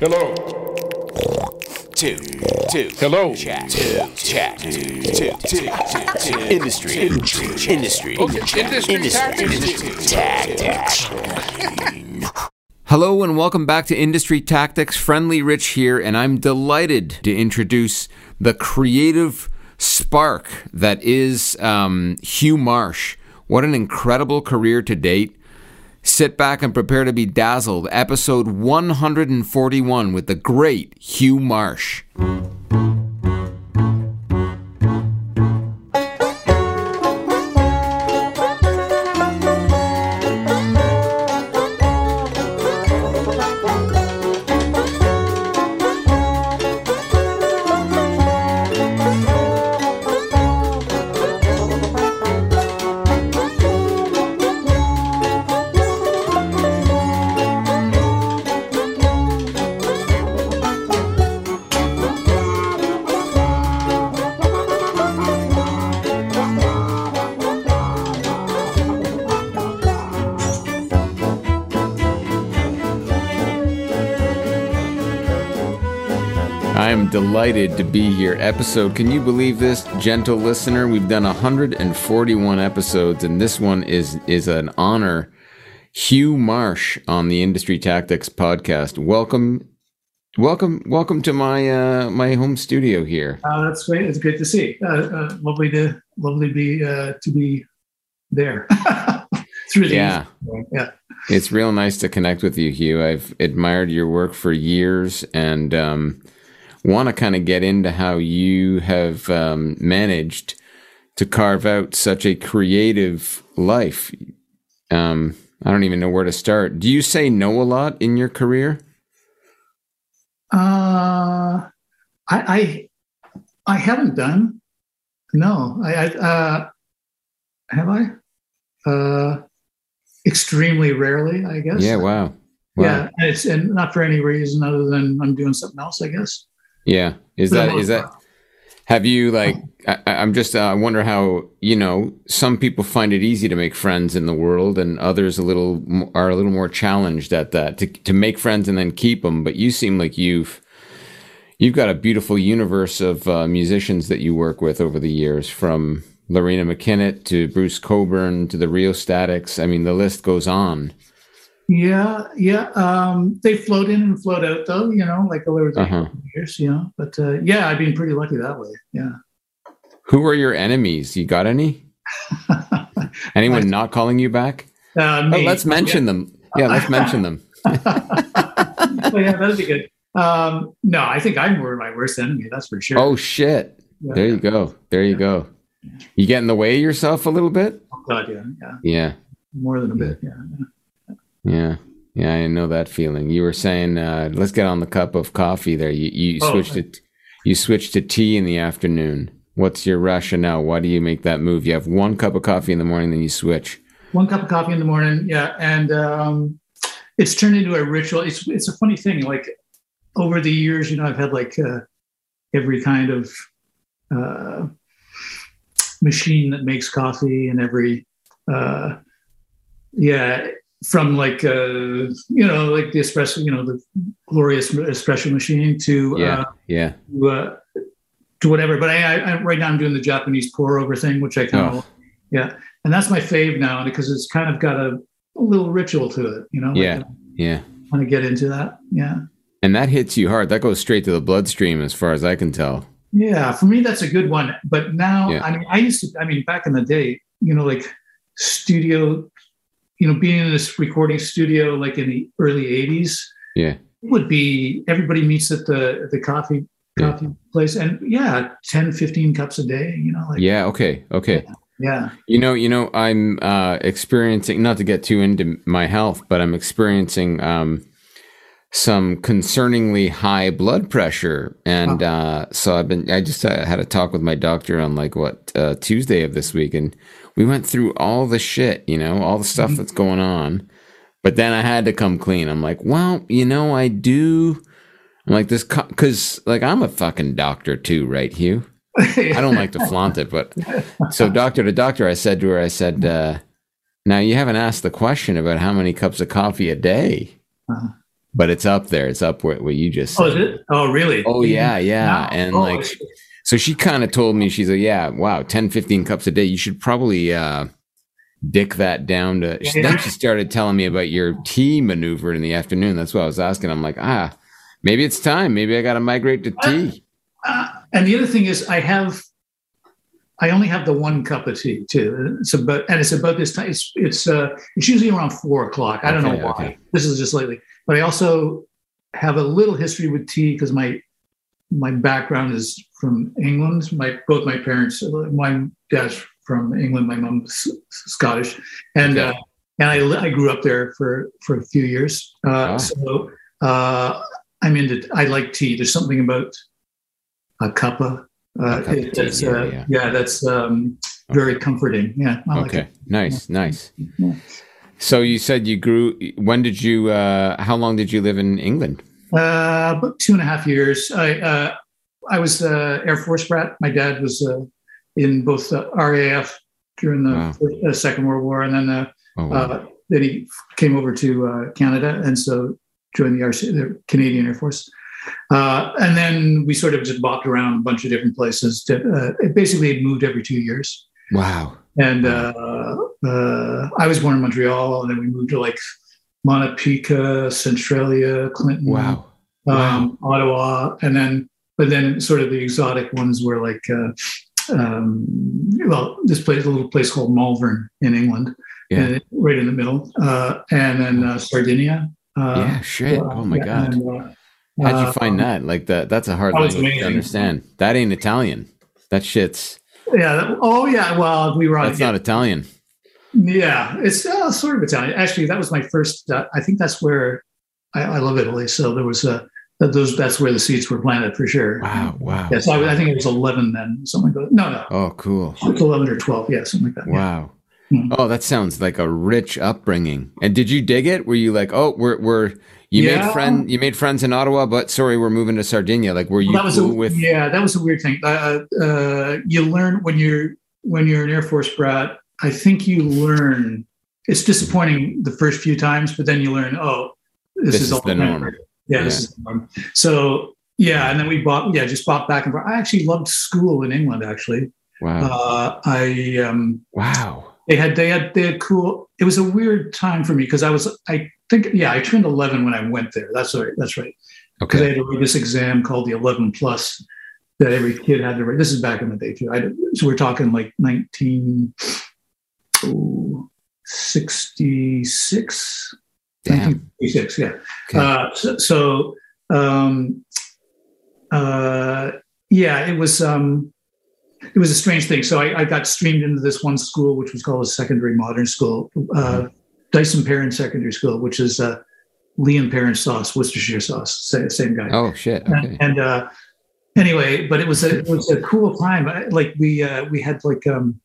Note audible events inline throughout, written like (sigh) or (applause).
Hello. two, two. Hello. Chat, two, chat, two, two, two, two. Industry, industry, Okay, industry tactics. tactics. Hello and welcome back to Industry Tactics. Friendly Rich here, and I'm delighted to introduce the creative spark that is um, Hugh Marsh. What an incredible career to date. Sit back and prepare to be dazzled. Episode 141 with the great Hugh Marsh. To be here. Episode, can you believe this, gentle listener? We've done 141 episodes, and this one is is an honor. Hugh Marsh on the Industry Tactics podcast. Welcome, welcome, welcome to my uh, my home studio here. Uh, that's great. It's great to see. Uh, uh, lovely to lovely to be uh, to be there (laughs) through the Yeah. yeah. It's real nice to connect with you, Hugh. I've admired your work for years, and um, want to kind of get into how you have um, managed to carve out such a creative life. Um, I don't even know where to start. Do you say no a lot in your career? Uh, I, I I haven't done. No, I, I uh, have I. Uh, extremely rarely, I guess. Yeah. Wow. Wow. Yeah, and it's and not for any reason other than I'm doing something else, I guess. Yeah. Is that is that? Have you like? I, I'm just. Uh, I wonder how you know. Some people find it easy to make friends in the world, and others a little are a little more challenged at that to to make friends and then keep them. But you seem like you've you've got a beautiful universe of uh, musicians that you work with over the years, from Loreena McKennitt to Bruce Cockburn to the Rheostatics. I mean, the list goes on. Yeah, yeah. Um, they float in and float out, though. You know, like over the Uh-huh. years. You know, but uh, yeah, I've been pretty lucky that way. Yeah. Who are your enemies? You got any? (laughs) Anyone not calling you back? Uh, Oh, let's mention them. Yeah, let's (laughs) mention them. oh, yeah, that'd be good. Um, no, I think I'm more my worst enemy. That's for sure. Oh shit! Yeah. There you go. There you go. You get in the way of yourself a little bit. Oh, God, yeah, yeah, Yeah, more than a bit. Yeah, yeah, yeah. I know that feeling. You were saying, uh, "Let's get on the cup of coffee." There, you you Oh, switched to you switched to tea in the afternoon. What's your rationale? Why do you make that move? You have one cup of coffee in the morning, then you switch. one cup of coffee in the morning. Yeah, and um, it's turned into a ritual. It's it's a funny thing. Like over the years, you know, I've had like uh, every kind of uh, machine that makes coffee, and every uh, yeah, from like uh, you know, like the espresso, you know, the glorious espresso machine to Yeah, uh, yeah. to, uh, to whatever. But I, I, right now I'm doing the Japanese pour over thing, which I kind of Oh. yeah, and that's my fave now because it's kind of got a, a little ritual to it, you know. Yeah. Yeah. want to get into that. Yeah, And that hits you hard. That goes straight to the bloodstream, as far as I can tell. yeah. For me, that's a good one. But now, Yeah. I mean, I used to. I mean, back in the day, you know, like studio, you know, being in this recording studio, like in the early '80s, Yeah. It would be everybody meets at the the coffee Yeah. coffee place, and yeah, 10, 15 cups a day. You know, like Yeah. Okay. Okay. yeah. You know, you know, I'm uh, experiencing not to get too into my health, but I'm experiencing um, some concerningly high blood pressure, and uh, so I've been. I just uh, had a talk with my doctor on like what uh, Tuesday of this week, and we went through all the shit, you know, all the stuff that's going on. But then I had to come clean. I'm like, well, you know, I do. I'm like this because like I'm a fucking doctor too, right, Hugh? (laughs) I don't like to flaunt it, but so doctor to doctor, I said to her, I said, uh, now you haven't asked the question about how many cups of coffee a day. Uh-huh. but it's up there. It's up where what you just said. Oh, is it? Oh, really? Oh yeah, yeah. And Oh, like so she kind of told me she's like, "Yeah, wow, 10 15 cups a day. You should probably uh dick that down to Yeah. Then she started telling me about your tea maneuver in the afternoon. That's what I was asking. I'm like, "Ah, maybe it's time. Maybe I got to migrate to tea." Uh, and the other thing is, I have, I only have the one cup of tea too. It's about, and it's about this time. It's it's uh, it's usually around four o'clock. I don't Okay, know why. okay. This is just lately, but I also have a little history with tea because my my background is from England. My both my parents, my dad's from England, my mom's Scottish, and Okay. uh, and I, I grew up there for for a few years. Uh. So uh, I'm into. I like tea. There's something about a cuppa. Uh, A cup it- tea, that's, yeah, uh, yeah. yeah. that's um, very comforting. Yeah, I like Okay. it. Nice, nice. Yeah. So you said you grew when did you uh how long did you live in England? Uh, about two and a half years. I uh, I was uh, Air Force brat. My dad was uh, in both the RAF during the Wow. first, uh, Second World War, and then uh, Oh, wow. uh, then he came over to uh, Canada, and so joined the RC, the Canadian Air Force. Uh, and then we sort of just bopped around a bunch of different places. To, uh, it basically moved every two years. wow. And uh, uh, I was born in Montreal, and then we moved to like Mont Apica, Centralia, Clinton, Wow. um, Ottawa, and then but then sort of the exotic ones were like uh, um, well, this place, a little place called Malvern in England, Yeah. and right in the middle, uh, and then uh, Sardinia. Uh, yeah, shit. Oh my god. and, uh, How'd you uh, find that? Like that that's a hard that language to understand. That ain't Italian. That shit's Yeah. that- Oh, yeah. Well, we were on. that's not Italian. Yeah, it's uh, sort of Italian. Actually, that was my first. Uh, I think that's where I, I love Italy. So there was uh, that those. That's where the seeds were planted for sure. Wow, wow. Yeah, so I, I think it was eleven then, something like that. No, no, Oh, cool. eleven or twelve. Yeah, something like that. yeah. Wow. Hmm. Oh, that sounds like a rich upbringing. And did you dig it? Were you like, oh, we're we're you Yeah. made friend you made friends in Ottawa, but sorry, we're moving to Sardinia. Like, were you that was cool a, with? yeah, that was a weird thing. Uh, uh, you learn when you're when you're an Air Force brat. I think you learn. It's disappointing the first few times, but then you learn. Oh, this, This is, is all the norm. Yeah, this is norm. So yeah, and then we bought. Yeah, just bought back and forth. I actually loved school in England. Actually, Wow, uh, I um, wow. they had they had they had cool. It was a weird time for me because I was I think yeah I turned eleven when I went there. That's right. That's right. Okay. they had to write this exam called the 11 plus that every kid had to write. This is back in the day too. I, so we're talking like 1966, Damn. 1966, yeah. Okay. Uh, so, so um, uh, yeah, it was um, it was a strange thing. So I, I got streamed into this one school, which was called a secondary modern school, uh, Dyson Perrins Secondary School, which is uh, Lea & Perrins sauce, Worcestershire sauce, same, same guy. Oh shit. And- Okay. And uh, anyway, but it was a it was a cool time. Like we uh, we had like um,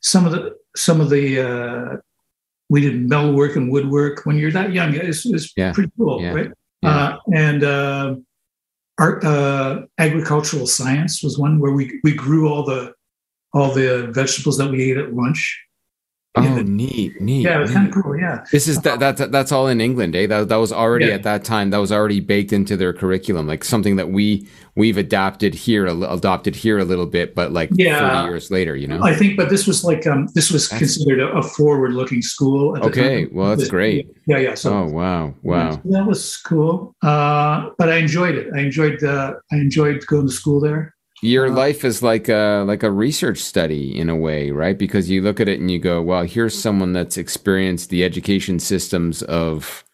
some of the some of the uh, we did metalwork and woodwork when you're that young. It's, it's Yeah. pretty cool, Yeah. right? Yeah. Uh, and uh, art, uh, agricultural science was one where we we grew all the all the vegetables that we ate at lunch. Oh, yeah. neat, neat. Yeah, it was neat. kind of cool. Yeah. This is that that's that's all in England, eh? That that was already Yeah. at that time. That was already baked into their curriculum, like something that we we've adapted here, adopted here a little bit, but like Yeah. thirty years later, you know. I think, but this was like um, this was That's- considered a, a forward-looking school. At the Okay, time. well, that's great. Yeah, yeah. So oh wow, wow. That was cool. Uh, but I enjoyed it. I enjoyed uh, I enjoyed going to school there. Your Uh, life is like a like a research study in a way, right? Because you look at it and you go, "Well, here's someone that's experienced the education systems of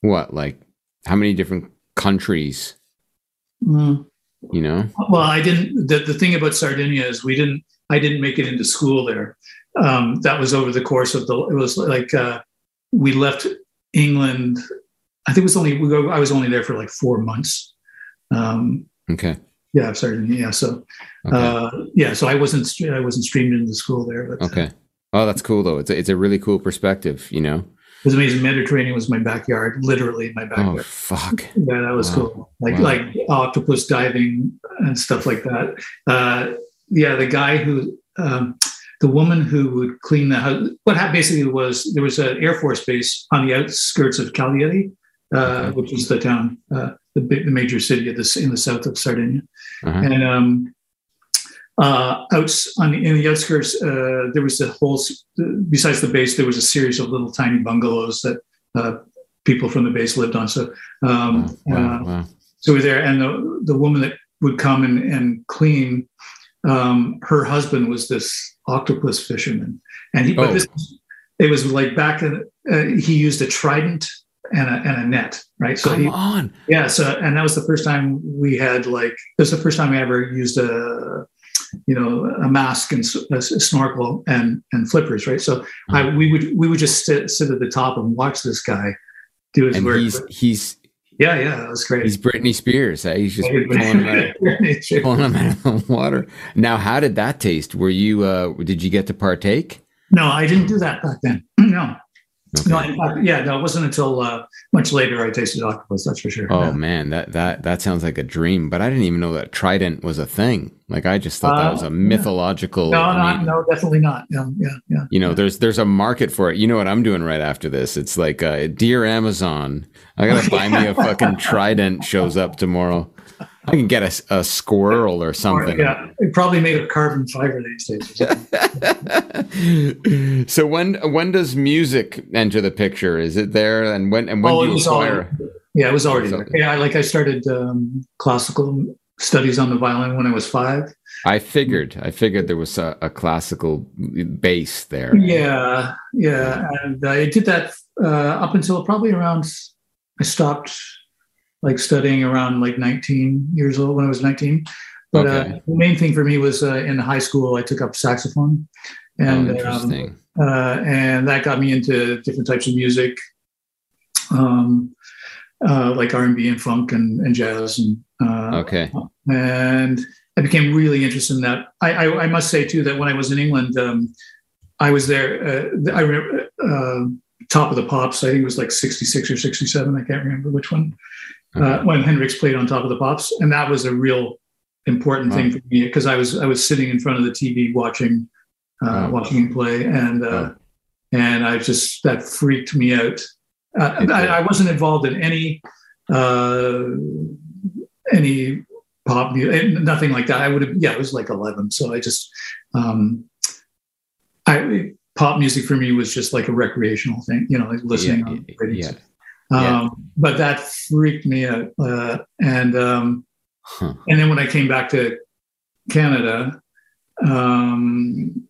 what, like how many different countries, Mm. you know?" Well, I didn't. The, the thing about Sardinia is we didn't. I didn't make it into school there. Um, that was over the course of the. It was like uh, we left England. I think it was only. I was only there for like four months. Um, Okay. Yeah, Sardinia. Yeah, so Okay. uh, yeah, so I wasn't. I wasn't streamed into the school there, but okay. Oh, that's cool though. It's a, it's a really cool perspective, you know. it was amazing. Mediterranean was my backyard, literally my backyard. Oh fuck. (laughs) Yeah, that was Wow. cool. Like Wow. like octopus diving and stuff like that. Uh, yeah, the guy who, um, the woman who would clean the house. What happened basically was there was an Air Force base on the outskirts of Cagliari, uh, Okay. which is the town, uh, the, the major city of this in the south of Sardinia. Uh-huh. And um, uh, out on the, in the outskirts, uh, there was a whole. Besides the base, there was a series of little tiny bungalows that uh, people from the base lived on. So, um, Wow, uh, wow. so we were there, and the the woman that would come and, and clean, um, her husband was this octopus fisherman, and he. But Oh. this, it was like back in. Uh, he used a trident and a, and a net, right? So Come he, on. yeah. So and that was the first time we had like. It was the first time I ever used a, you know, a mask and a, snorkel and and flippers, right? So I Uh-huh. we would we would just sit sit at the top and watch this guy do his And work. he's he's yeah, yeah, that was great. he's Britney Spears. eh? He's just pulling him out of, (laughs) pulling him out of the water. Now, how did that taste? Were you uh did you get to partake? No, I didn't do that back then. (clears throat) No, Okay. no. In fact, yeah, no. It wasn't until uh, much later I tasted octopus. That's for sure. Oh Yeah. man, that that that sounds like a dream. But I didn't even know that trident was a thing. Like I just thought that Uh, was a yeah. mythological. no, I mean, no, definitely not. Yeah, yeah, yeah. You know, there's there's a market for it. You know what I'm doing right after this? It's like, uh, dear Amazon, I gotta (laughs) buy me a fucking trident. Shows up tomorrow. I can get a, a squirrel or Or, something. yeah, probably made of carbon fiber these days. (laughs) so when when does music enter the picture? Is it there? And when and when Oh, do it you was acquire? already- yeah, it was already there. Yeah, like I started um, classical studies on the violin when I was five. I figured. I figured there was a, a classical base there. Yeah, yeah, and I did that uh, up until probably around. I stopped like studying around like 19 years old when I was 19. But uh, the main thing for me was uh, in high school I took up saxophone, and oh, um, uh, and that got me into different types of music, um, uh, like R and B and funk and, and jazz and uh, okay. and I became really interested in that. I, I, I must say too that when I was in England, um, I was there. Uh, I remember uh, Top of the Pops. I think it was like '66 or '67. I can't remember which one. Uh, when Hendrix played on Top of the Pops, and that was a real important thing for me because I was I was sitting in front of the TV watching uh, Oh. watching him play, and uh, and I just that freaked me out. Uh, I. I wasn't involved in any uh, any pop music, nothing like that. I would have, yeah, I was like 11. So I just, um, I, pop music for me was just like a recreational thing, you know, like listening Yeah, on yeah, radio. yeah. Um, but that freaked me out. Uh, and, um, Huh. and then when I came back to Canada, um,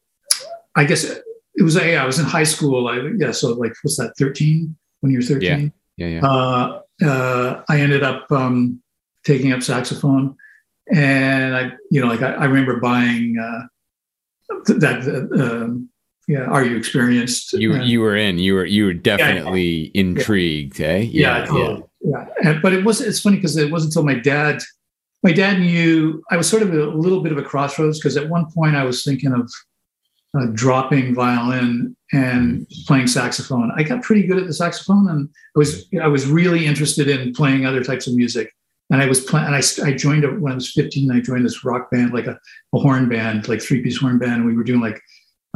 I guess it was, yeah, I was in high school. I, yeah. So like, what's that? 13 when you're 13? Yeah, yeah. uh, uh, I ended up um, taking up saxophone, and I, you know, like I, I remember buying uh, th- that. Uh, yeah, are you experienced? you And- you were in. You were you were definitely intrigued, eh? yeah, totally. yeah. And, but it was it's funny because it wasn't until my dad, my dad knew I was sort of a little bit of a crossroads because at one point I was thinking of uh, dropping violin and playing saxophone. I got pretty good at the saxophone, and I was I was really interested in playing other types of music. And I was playing, and I, I joined a, when I was 15. I joined this rock band, like a, a horn band, like three piece horn band. And we were doing like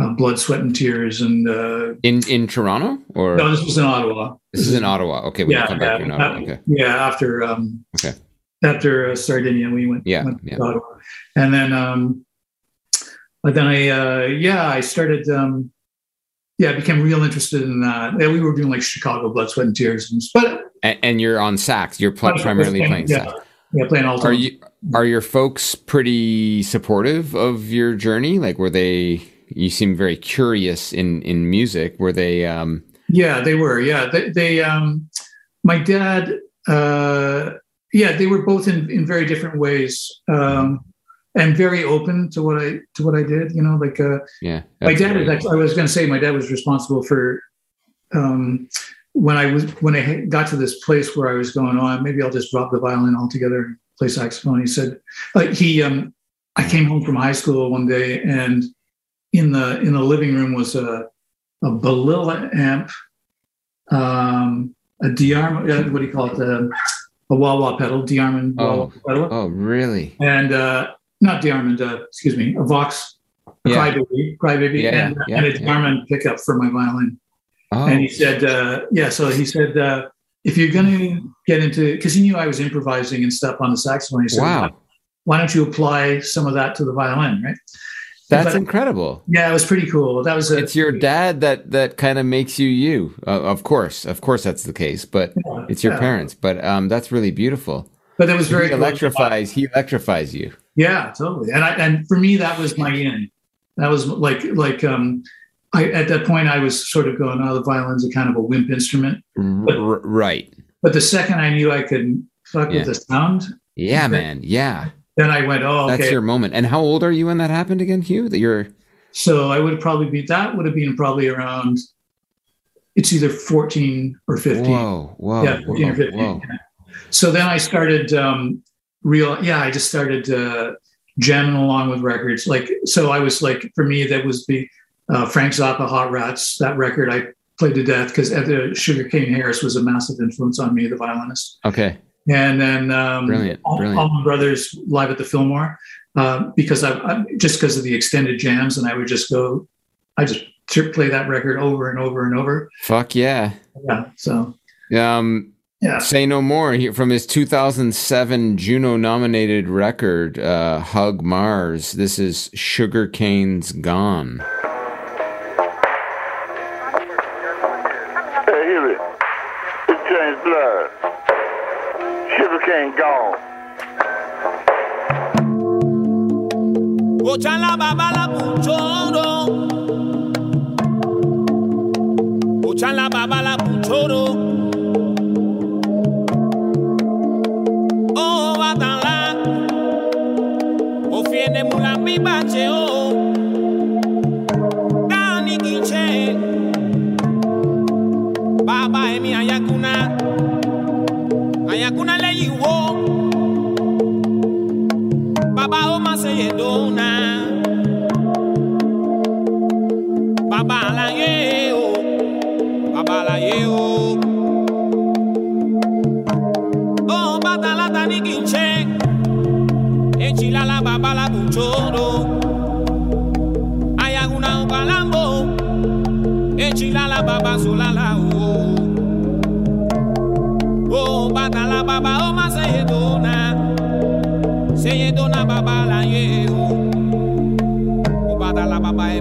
uh, blood, sweat, and tears. And uh, In in Toronto or no, this was in Ottawa. this is in Ottawa. Okay, we Yeah, come back yeah, in Ottawa. uh, Okay, Yeah, after um, Okay. after uh, Sardinia, we went, Yeah, went yeah. to Ottawa, and then um, but then I uh, yeah I started um, yeah I became real interested in that. Yeah, we were doing like Chicago Blood, Sweat, and Tears, and, but and, and you're on sax. You're pl- primarily playing yeah, sax. yeah, playing all Are you are your folks pretty supportive of your journey? Like, were they? You seem very curious in in music. Were they? um Yeah, they were. Yeah, they, they um, my dad. Uh, yeah, they were both in in very different ways, um, and very open to what I to what I did. You know, like uh, Yeah, my dad is actually, I was going to say my dad was responsible for um, when I was when I got to this place where I was going on. Maybe I'll just drop the violin altogether and play saxophone. He said uh, he. Um, I came home from high school one day, and in the in the living room was a a Balilla amp, um, a Diarm. Uh, what do you call it? Um a wah wah pedal, DeArmond wah wah pedal, Oh, really? and uh, not DeArmond. Uh, excuse me, a Vox a Yeah. crybaby, crybaby, Yeah, and, yeah, and a yeah. Diamond pickup for my violin. Oh, And he said, uh, yeah. So he said, uh, if you're going to get into, because he knew I was improvising and stuff on the saxophone, he said, Wow. why don't you apply some of that to the violin, right? That's But- incredible. Yeah, it was pretty cool. That was a, It's your dad that that kind of makes you you. Uh, of course, of course, that's the case. But Yeah, it's your yeah. parents. But um, that's really beautiful. but it was very he cool. electrifies. He electrifies you. Yeah, totally. And I and for me that was my in. That was like like um I at that point I was sort of going, oh, the violin's a kind of a wimp instrument. R- r- right. But the second I knew I could fuck Yeah. with the sound, Yeah, man. Yeah. Then I went, oh, okay. That's your moment. And how old are you when that happened again, Hugh? That you're so I would probably be that would have been probably around. It's either fourteen or fifteen. whoa, whoa, yeah, 14 or 15. whoa. yeah. So then I started um, real. Yeah, I just started uh, jamming along with records. Like, so I was like, for me, that was the uh, Frank Zappa Hot Rats. That record I played to death because Sugar Cane Harris was a massive influence on me, the violinist. Okay. And then um, Brilliant, All, brilliant. Allman Brothers live at the Fillmore uh, because I, I just because of the extended jams, and I would just go, I just play that record over and over and over. Fuck yeah. Yeah. So Um, yeah. Say No More he- from his 2007 Juno nominated record, uh, Hugh Marsh. This is Sugar Cane's Gone. Sugarcane gone. Ochala baba la puchoro. Ochala baba la puchoro. Oh, batala. Ofiene mula mi bache o. Gani giche. Baba emi ayakuna. Ayakuna Echila la baba la buchoro. Oh, Ayaguna o kalambo. Echila la baba o. Oh, la baba o ma se ye dona. Se dona baba la ye o. O baba e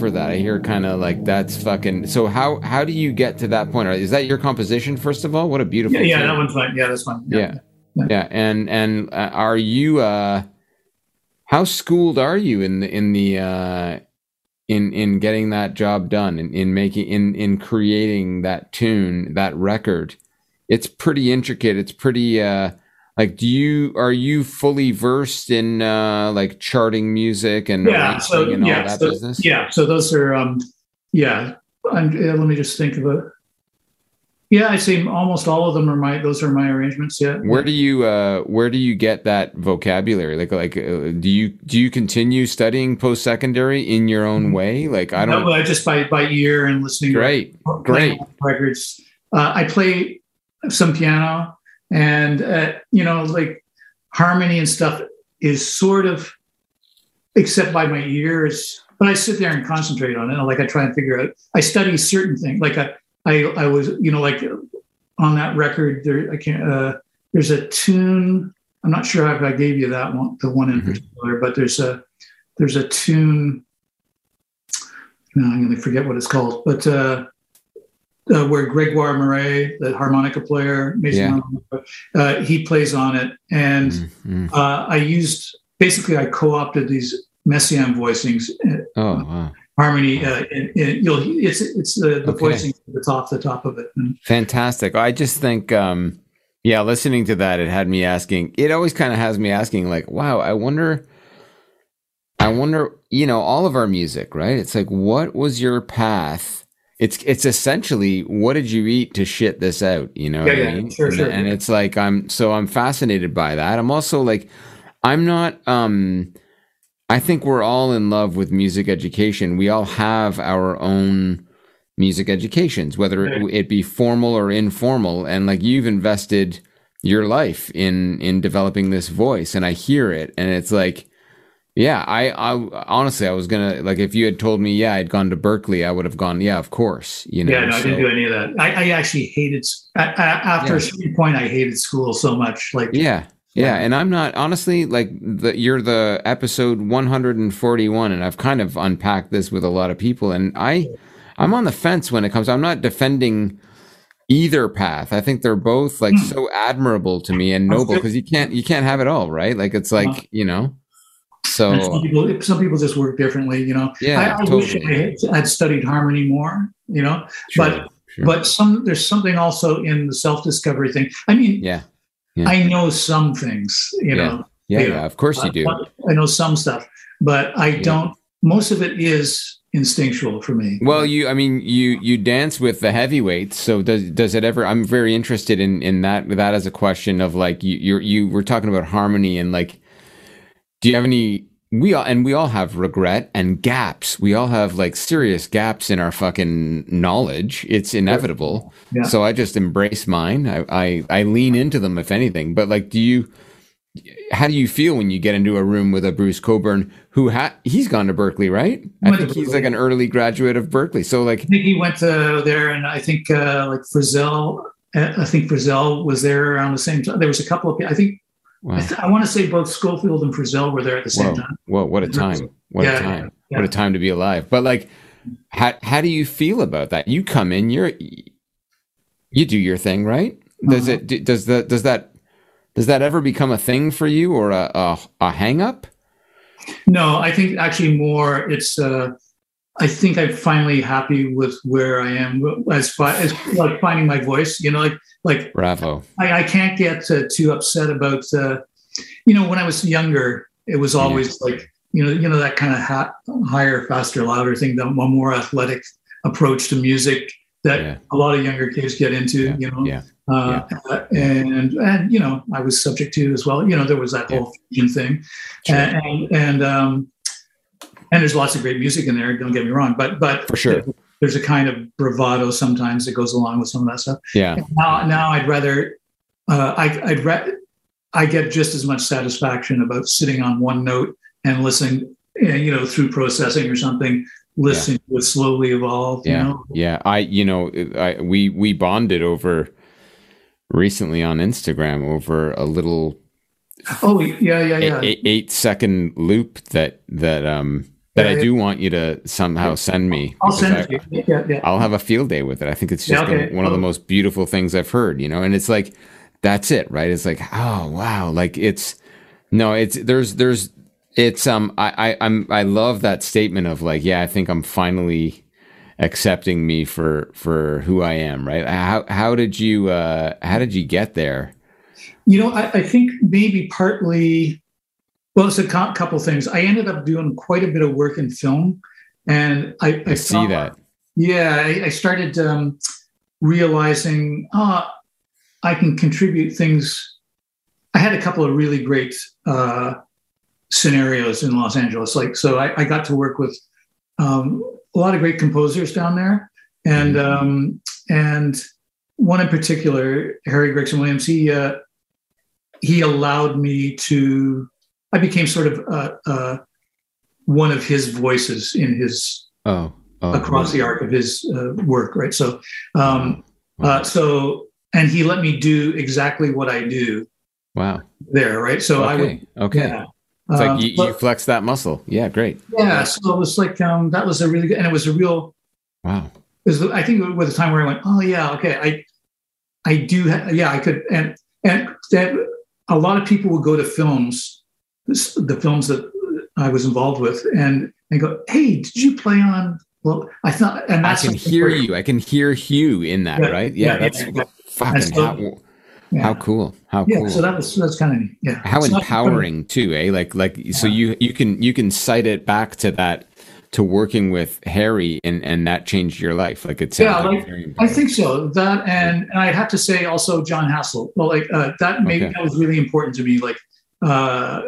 over that. I hear kind of like that's fucking. So how how do you get to that point? Is that your composition first of all? What a beautiful. Yeah, yeah, that one's fine. Yeah, that's fine. Yeah. Yeah, and and uh, are you uh how schooled are you in the in the uh in in getting that job done in, in making in in creating that tune, that record? It's pretty intricate. It's pretty uh like do you are you fully versed in uh like charting music and Yeah. So and all yeah, that so, business? yeah. So those are um, yeah. I'm, yeah, let me just think of it. Yeah, I say almost all of them are my. Those are my arrangements. Yeah. Where do you uh where do you get that vocabulary? Like like uh, do you do you continue studying post secondary in your own way? Like I don't No, I just by by ear and listening. Great. playing Great. records. Uh, I play some piano, and uh, you know, like harmony and stuff is sort of, except by my ears. But I sit there and concentrate on it. Like I try and figure out. I study certain things. Like I, I, I was, you know, like on that record there. I can't. Uh, there's a tune. I'm not sure if I gave you that one, the one in Mhm. particular, but there's a there's a tune. I'm going to forget what it's called, but uh, uh, where Gregoire Maret, the harmonica player, Yeah. uh, he plays on it, and Mhm. uh, I used basically I co-opted these messiaen voicings, uh, Oh wow. harmony. Uh, and, and you'll it's it's the, the Okay. voicing that's off the top of it. And Fantastic. I just think, um, yeah, listening to that, it had me asking. It always kind of has me asking, like, wow, I wonder, I wonder, you know, all of our music, right? It's like, what was your path? It's it's essentially, what did you eat to shit this out? You know Yeah, what I yeah, mean? sure, and, sure. and it's like I'm so I'm fascinated by that. I'm also like, I'm not. um I think we're all in love with music education. We all have our own music educations, whether it, it be formal or informal. And like you've invested your life in in developing this voice, and I hear it, and it's like, yeah, I, I honestly, I was gonna like if you had told me, yeah, I'd gone to Berklee, I would have gone, yeah, of course, you know. yeah, no, I didn't do any of that. I, I actually hated a- a- after Yeah. a certain point. I hated school so much. Like Yeah. Yeah, and I'm not honestly like the you're the episode 141 and I've kind of unpacked this with a lot of people and I I'm on the fence when it comes I'm not defending either path. I think they're both like hmm. so admirable to me and noble because you can't you can't have it all, right? Like it's like, you know. And some So people, some people just work differently, you know. Yeah, I, I wish. I had, studied harmony more, you know. sure, but sure. but some there's something also in the self discovery thing. I mean, yeah. Yeah. I know some things, you Yeah. know. Yeah, yeah. of course you do. I know some stuff, but I don't. Most of it is instinctual for me. Well, you, I mean, you you dance with the heavyweights. So does does it ever? I'm very interested in in that that as a question of like you you're, you were talking about harmony and like, do you have any? We all and we all have regret and gaps. We all have like serious gaps in our fucking knowledge. It's inevitable. Yeah. So I just embrace mine. I, I I lean into them if anything. But like, do you? How do you feel when you get into a room with a Bruce Cockburn who ha- he's gone to Berklee, right? I think he's like an early graduate of Berklee. So like, I think he went to there, and I think uh, like Frisell. I think Frisell was there around the same time. There was a couple of. I think wow, I, th- I want to say both Scofield and Frisell were there at the same whoa, time. whoa, what a time! What Yeah, a time! yeah. What a time to be alive! But like, how how do you feel about that? You come in, you're you do your thing, right? Does Uh-huh. it does the does that does that ever become a thing for you or a a, a hang up? No, I think actually more. It's. Uh, I think I'm finally happy with where I am as far as like finding my voice. You know, like like Bravo! I, I can't get uh, too upset about. Uh, you know, when I was younger, it was always like you know you know that kind of ha- higher, faster, louder thing. The more athletic approach to music that Yeah. a lot of younger kids get into. Yeah, You know, yeah, uh, and and you know I was subject to as well. You know, there was that Yeah. whole fusion thing, Sure. and and um, and there's lots of great music in there. Don't get me wrong, but but For sure. there's a kind of bravado sometimes that goes along with some of that stuff. Yeah, Now, now I'd rather, uh, I, I'd ra- I get just as much satisfaction about sitting on one note and listening, eh, you know, through processing or something, listening to it slowly evolve. yeah, You know? yeah. I you know I we we bonded over recently on Instagram over a little Oh, yeah, yeah, yeah. eight, eight second loop that that um that Yeah, I yeah. do want you to somehow send me. I'll send I- it to you. Yeah, yeah. I'll have a field day with it. I think it's Yeah, just okay. one of the most beautiful things I've heard, you know. And it's like that's it, right? It's like, oh wow, like it's no, it's there's there's it's um I I I'm I love that statement of like, yeah, I think I'm finally accepting me for for who I am, right? How how did you uh how did you get there? You know, I, I think maybe partly, well, it's a cou- couple things. I ended up doing quite a bit of work in film, and I, I see found- that. Yeah, I, I started um, realizing, ah, I can contribute things. I had a couple of really great uh, scenarios in Los Angeles. Like, so I, I got to work with um, a lot of great composers down there, and um, and one in particular, Harry Gregson Williams. He uh, he allowed me to. I became sort of uh, uh, one of his voices in his Oh, oh across the arc of his uh, work, right? So, um, wow. uh, so, and he let me do exactly what I do wow. there, right? So I would, Okay. Okay. yeah. It's Um, like you, you but- flex that muscle. Yeah, great. yeah. So it was like um, that was a really good, and it was a real. Wow. Was, I think it was a time where I went, oh yeah, okay, I, I do, ha- yeah, I could, and and that a lot of people would go to films, the films that I was involved with, and and go, hey, did you play on? Well, I thought, and I can hear where- you. I can hear Hugh in that, Yeah, right? Yeah, yeah, that's yeah, fucking so- how, how cool. How Yeah, cool. so that was that's kind of. Yeah, how So- empowering too, eh? Like like so you you can you can cite it back to that to working with Harry and and that changed your life. Like it's Yeah, like, I think so. That and, and I have to say also Jon Hassell. Well, like uh, that made Okay. that was really important to me. Like, uh,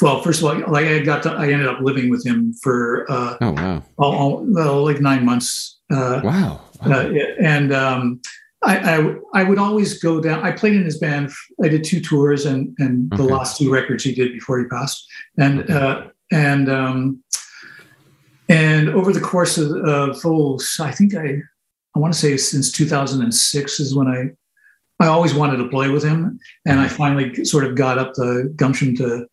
well, first of all, like I got to, I ended up living with him for uh, Oh wow. all, all, well, like nine months. Uh, Wow. wow. uh, and um, I, I I would always go down. I played in his band. I did two tours and and the last two records he did before he passed. And uh, and um, and over the course of, of oh, I think I I want to say since 2006 is when I I always wanted to play with him, and I finally sort of got up the gumption to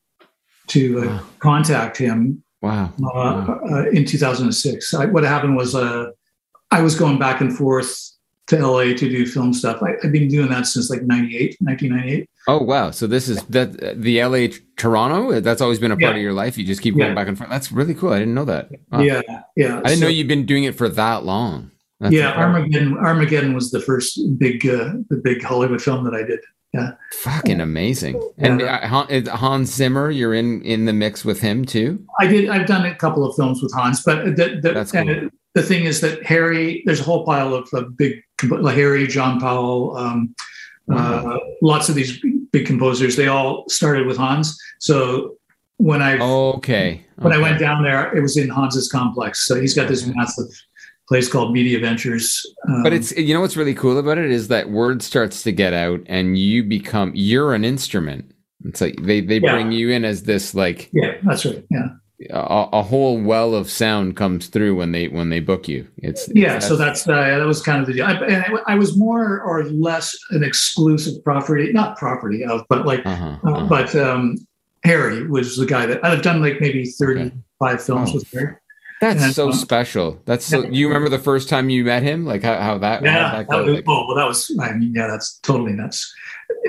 to uh, Wow. contact him wow. uh, Wow. uh, in 2006. I, what happened was uh, I was going back and forth to LA to do film stuff. I, I've been doing that since like 98, 1998. Oh wow. So this is that the LA Toronto. That's always been a part Yeah. of your life. You just keep going Yeah. back and forth. That's really cool. I didn't know that. Wow. Yeah, yeah. I didn't know you've been doing it for that long. That's yeah. Armageddon. Armageddon was the first big, uh, the big Hollywood film that I did. Yeah, fucking amazing. And Yeah. uh, Hans Zimmer, you're in in the mix with him too. I did. I've done a couple of films with Hans, but the, the, That's cool. and the thing is that Harry. There's a whole pile of uh, big, like Harry, John Powell, um, Wow. uh, lots of these big composers. They all started with Hans. So when I Okay. when I went down there, it was in Hans's complex. So he's got this massive place called Media Ventures. Um, But it's you know what's really cool about it is that word starts to get out and you become you're an instrument. It's like they they Yeah. bring you in as this like yeah, that's right. Yeah, a, a whole well of sound comes through when they when they book you. It's yeah. it's- So that's uh, that was kind of the deal. I, and I, I was more or less an exclusive property, not property of, but like, uh-huh, uh, uh-huh. but um, Harry was the guy that I've done like maybe thirty-five films Oh. with Harry. That's so um, special. That's so. You remember the first time you met him? Like how, how that? how Yeah, that that was, oh well, that was. I mean, yeah, that's totally nuts.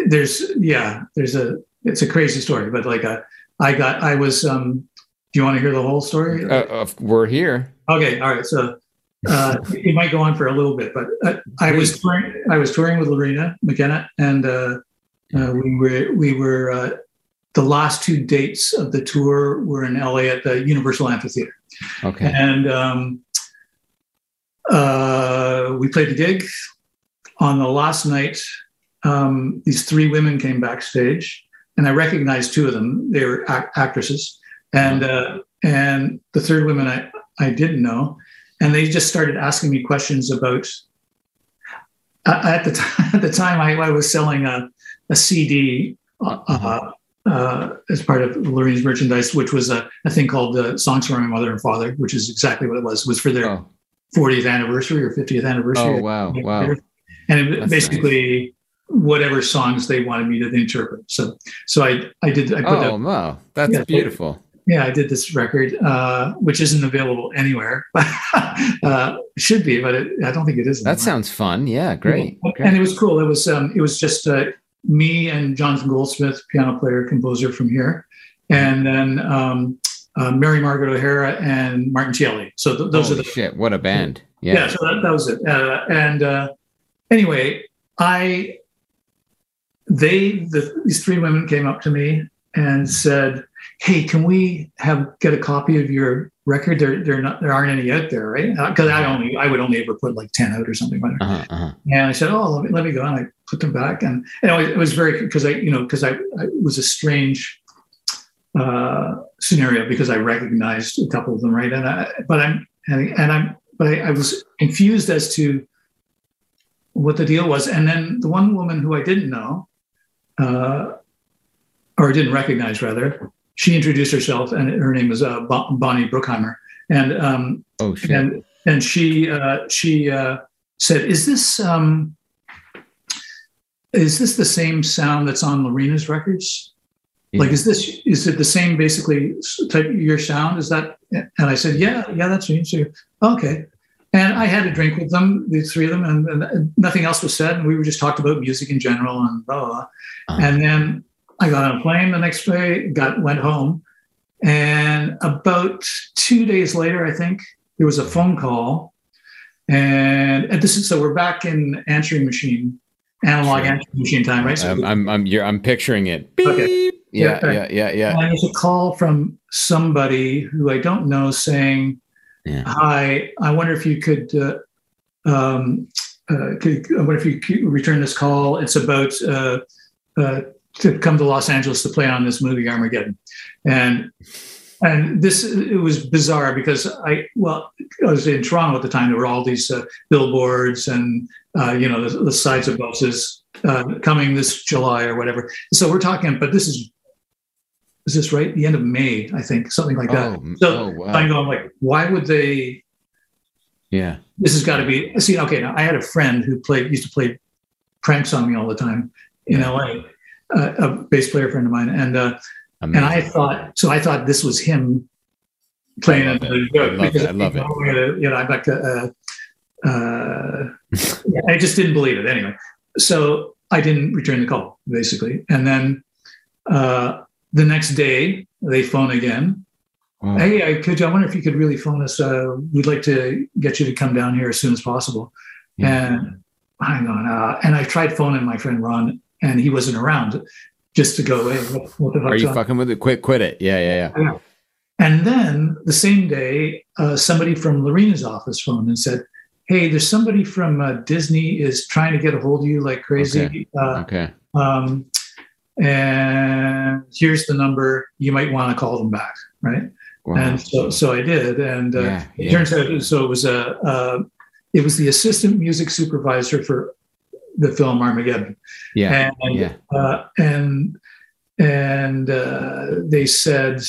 There's, yeah, there's a. It's a crazy story, but like, uh, I got, I was. um Do you want to hear the whole story? uh, we're here. Okay, all right. So uh, it might go on for a little bit, but uh, I was touring, I was touring with Loreena McKennitt, and uh, uh, we were we were uh, the last two dates of the tour were in LA at the Universal Amphitheater, Okay. and um, uh, we played the gig. On the last night, um, these three women came backstage, and I recognized two of them. They were ac- actresses, and uh, and the third woman I I didn't know, and they just started asking me questions about. Uh, at the time, (laughs) at the time, I, I was selling a a CD uh, uh, as part of Loreena's merchandise, which was a, a thing called the "Songs for My Mother and Father," which is exactly what it was. It was for their Oh, 40th anniversary or 50th anniversary. oh wow, wow. And it basically whatever songs they wanted me to interpret. So so I I did I put Oh that wow, that's Yeah. beautiful. yeah, I did this record, uh, which isn't available anywhere. (laughs) uh, should be, but it, I don't think it is. That anymore. sounds fun. Yeah, great. And great. it was cool. It was um, it was just uh, me and Jonathan Goldsmith, piano player, composer from here, and then um, uh, Mary Margaret O'Hara and Martin Tielli. So th- those Holy are the shit! What a band. yeah. Yeah. so that, that was it. Uh, and uh, anyway, I they the, these three women came up to me and said, "Hey, can we have get a copy of your record? There, there not there aren't any out there, right? Because I only I would only ever put like ten out or something. Like. Uh-huh, uh-huh. And I said, "Oh, let me, let me go." And I put them back, and it, it was very because I, you know, because I, I was a strange uh, scenario because I recognized a couple of them, right? And I, but I'm and, and I'm but I, I was confused as to what the deal was. And then the one woman who I didn't know, uh, or didn't recognize rather, she introduced herself, and her name was uh, Bonnie Bruckheimer, and um, Oh shit! and and she uh, she uh, said, "Is this um, is this the same sound that's on Loreena's records? Yeah. Like, is this is it the same basically type your sound? Is that?" And I said, "Yeah, yeah, that's me." So, okay. And I had a drink with them, the three of them, and, and nothing else was said. And we were just talked about music in general and blah blah. blah. Uh-huh. And then I got on a plane the next day, got went home, and about two days later, I think there was a phone call, and, and this is so we're back in answering machine, analog Sure. answering machine time, right? So I'm, I'm, I'm, I'm picturing it. Beep. Okay. Yeah, Yeah, yeah, yeah, yeah. and there's a call from somebody who I don't know saying, Yeah. "Hi, I wonder if you could." Uh, um, uh, could, I wonder if you return this call. It's about uh, uh, to come to Los Angeles to play on this movie Armageddon, and and this it was bizarre because I well I was in Toronto at the time. There were all these uh, billboards and uh, you know the, the sides of buses uh, coming this July or whatever. So we're talking, but this is is this right? The end of May, I think, something like that. Oh, so oh, wow. I'm going like, why would they? Yeah. This has got to be. See, okay, now I had a friend who played used to play pranks on me all the time in Yeah. LA, uh, a bass player friend of mine, and uh, and I thought so. I thought this was him playing I love it. I love it. I love it. You know, I'm like, uh, uh, (laughs) yeah, I just didn't believe it anyway. So I didn't return the call basically, and then uh, the next day they phone again. Wow. Hey, I could. I wonder if you could really phone us. Uh, we'd like to get you to come down here as soon as possible. Yeah. And hang on. Uh, and I tried phoning my friend Ron, and he wasn't around. Just to go, hey, what, Are you on? fucking with it? Quit, quit it. Yeah, yeah, yeah. And then the same day, uh, somebody from Loreena's office phoned and said, "Hey, there's somebody from uh, Disney is trying to get a hold of you like crazy. Okay. Uh, Okay. um, and here's the number. You might want to call them back, right?" Wow. And so, so I did. And uh, Yeah, it turns out, so it was a, uh, it was the assistant music supervisor for the film Armageddon yeah. and Yeah. uh, and and uh, they said,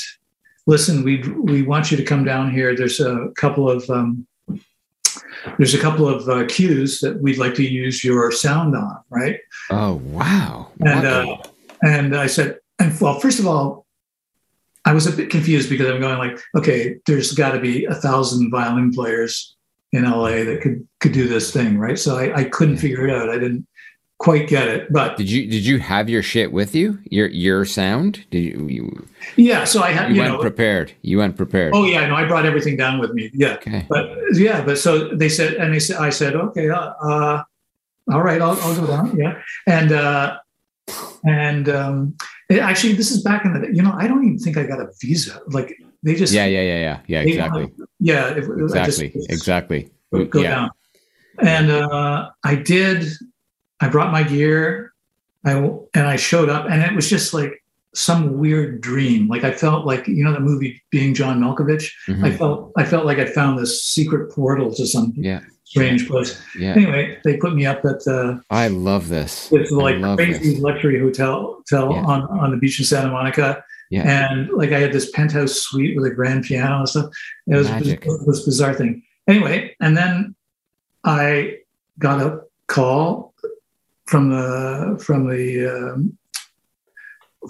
"Listen, we we want you to come down here. There's a couple of um, there's a couple of uh, cues that we'd like to use your sound on, right?" Oh, wow. And uh, and I said, and well, first of all, I was a bit confused because I'm going like, okay, there's got to be a thousand violin players in LA that could could do this thing, right? So I, I couldn't figure it out. I didn't quite get it, but did you did you have your shit with you? Your your sound? Did you you, yeah. So I had you you went know. prepared? You went prepared. Oh yeah, no, I brought everything down with me. Yeah, Okay. but yeah, but so they said, and they said, I said, okay, uh, uh, all right, I'll, I'll go down. Yeah, and uh, and um, it- actually, this is back in the, you know, I don't even think I got a visa. Like they just, Yeah, yeah, yeah, yeah, yeah. Exactly. yeah, it- I just- Exactly. Exactly. go yeah. down. And uh, I did. I brought my gear. I and I showed up, and it was just like some weird dream. Like I felt like you know the movie Being John Malkovich. Mhm. I felt I felt like I found this secret portal to some Yeah. strange place. Yeah. Anyway, they put me up at uh, I love this. It's like crazy this. luxury hotel hotel Yeah. on on the beach in Santa Monica. Yeah. And like I had this penthouse suite with a grand piano and stuff. It was Magic. this bizarre thing. Anyway, and then I got a call from the from the um,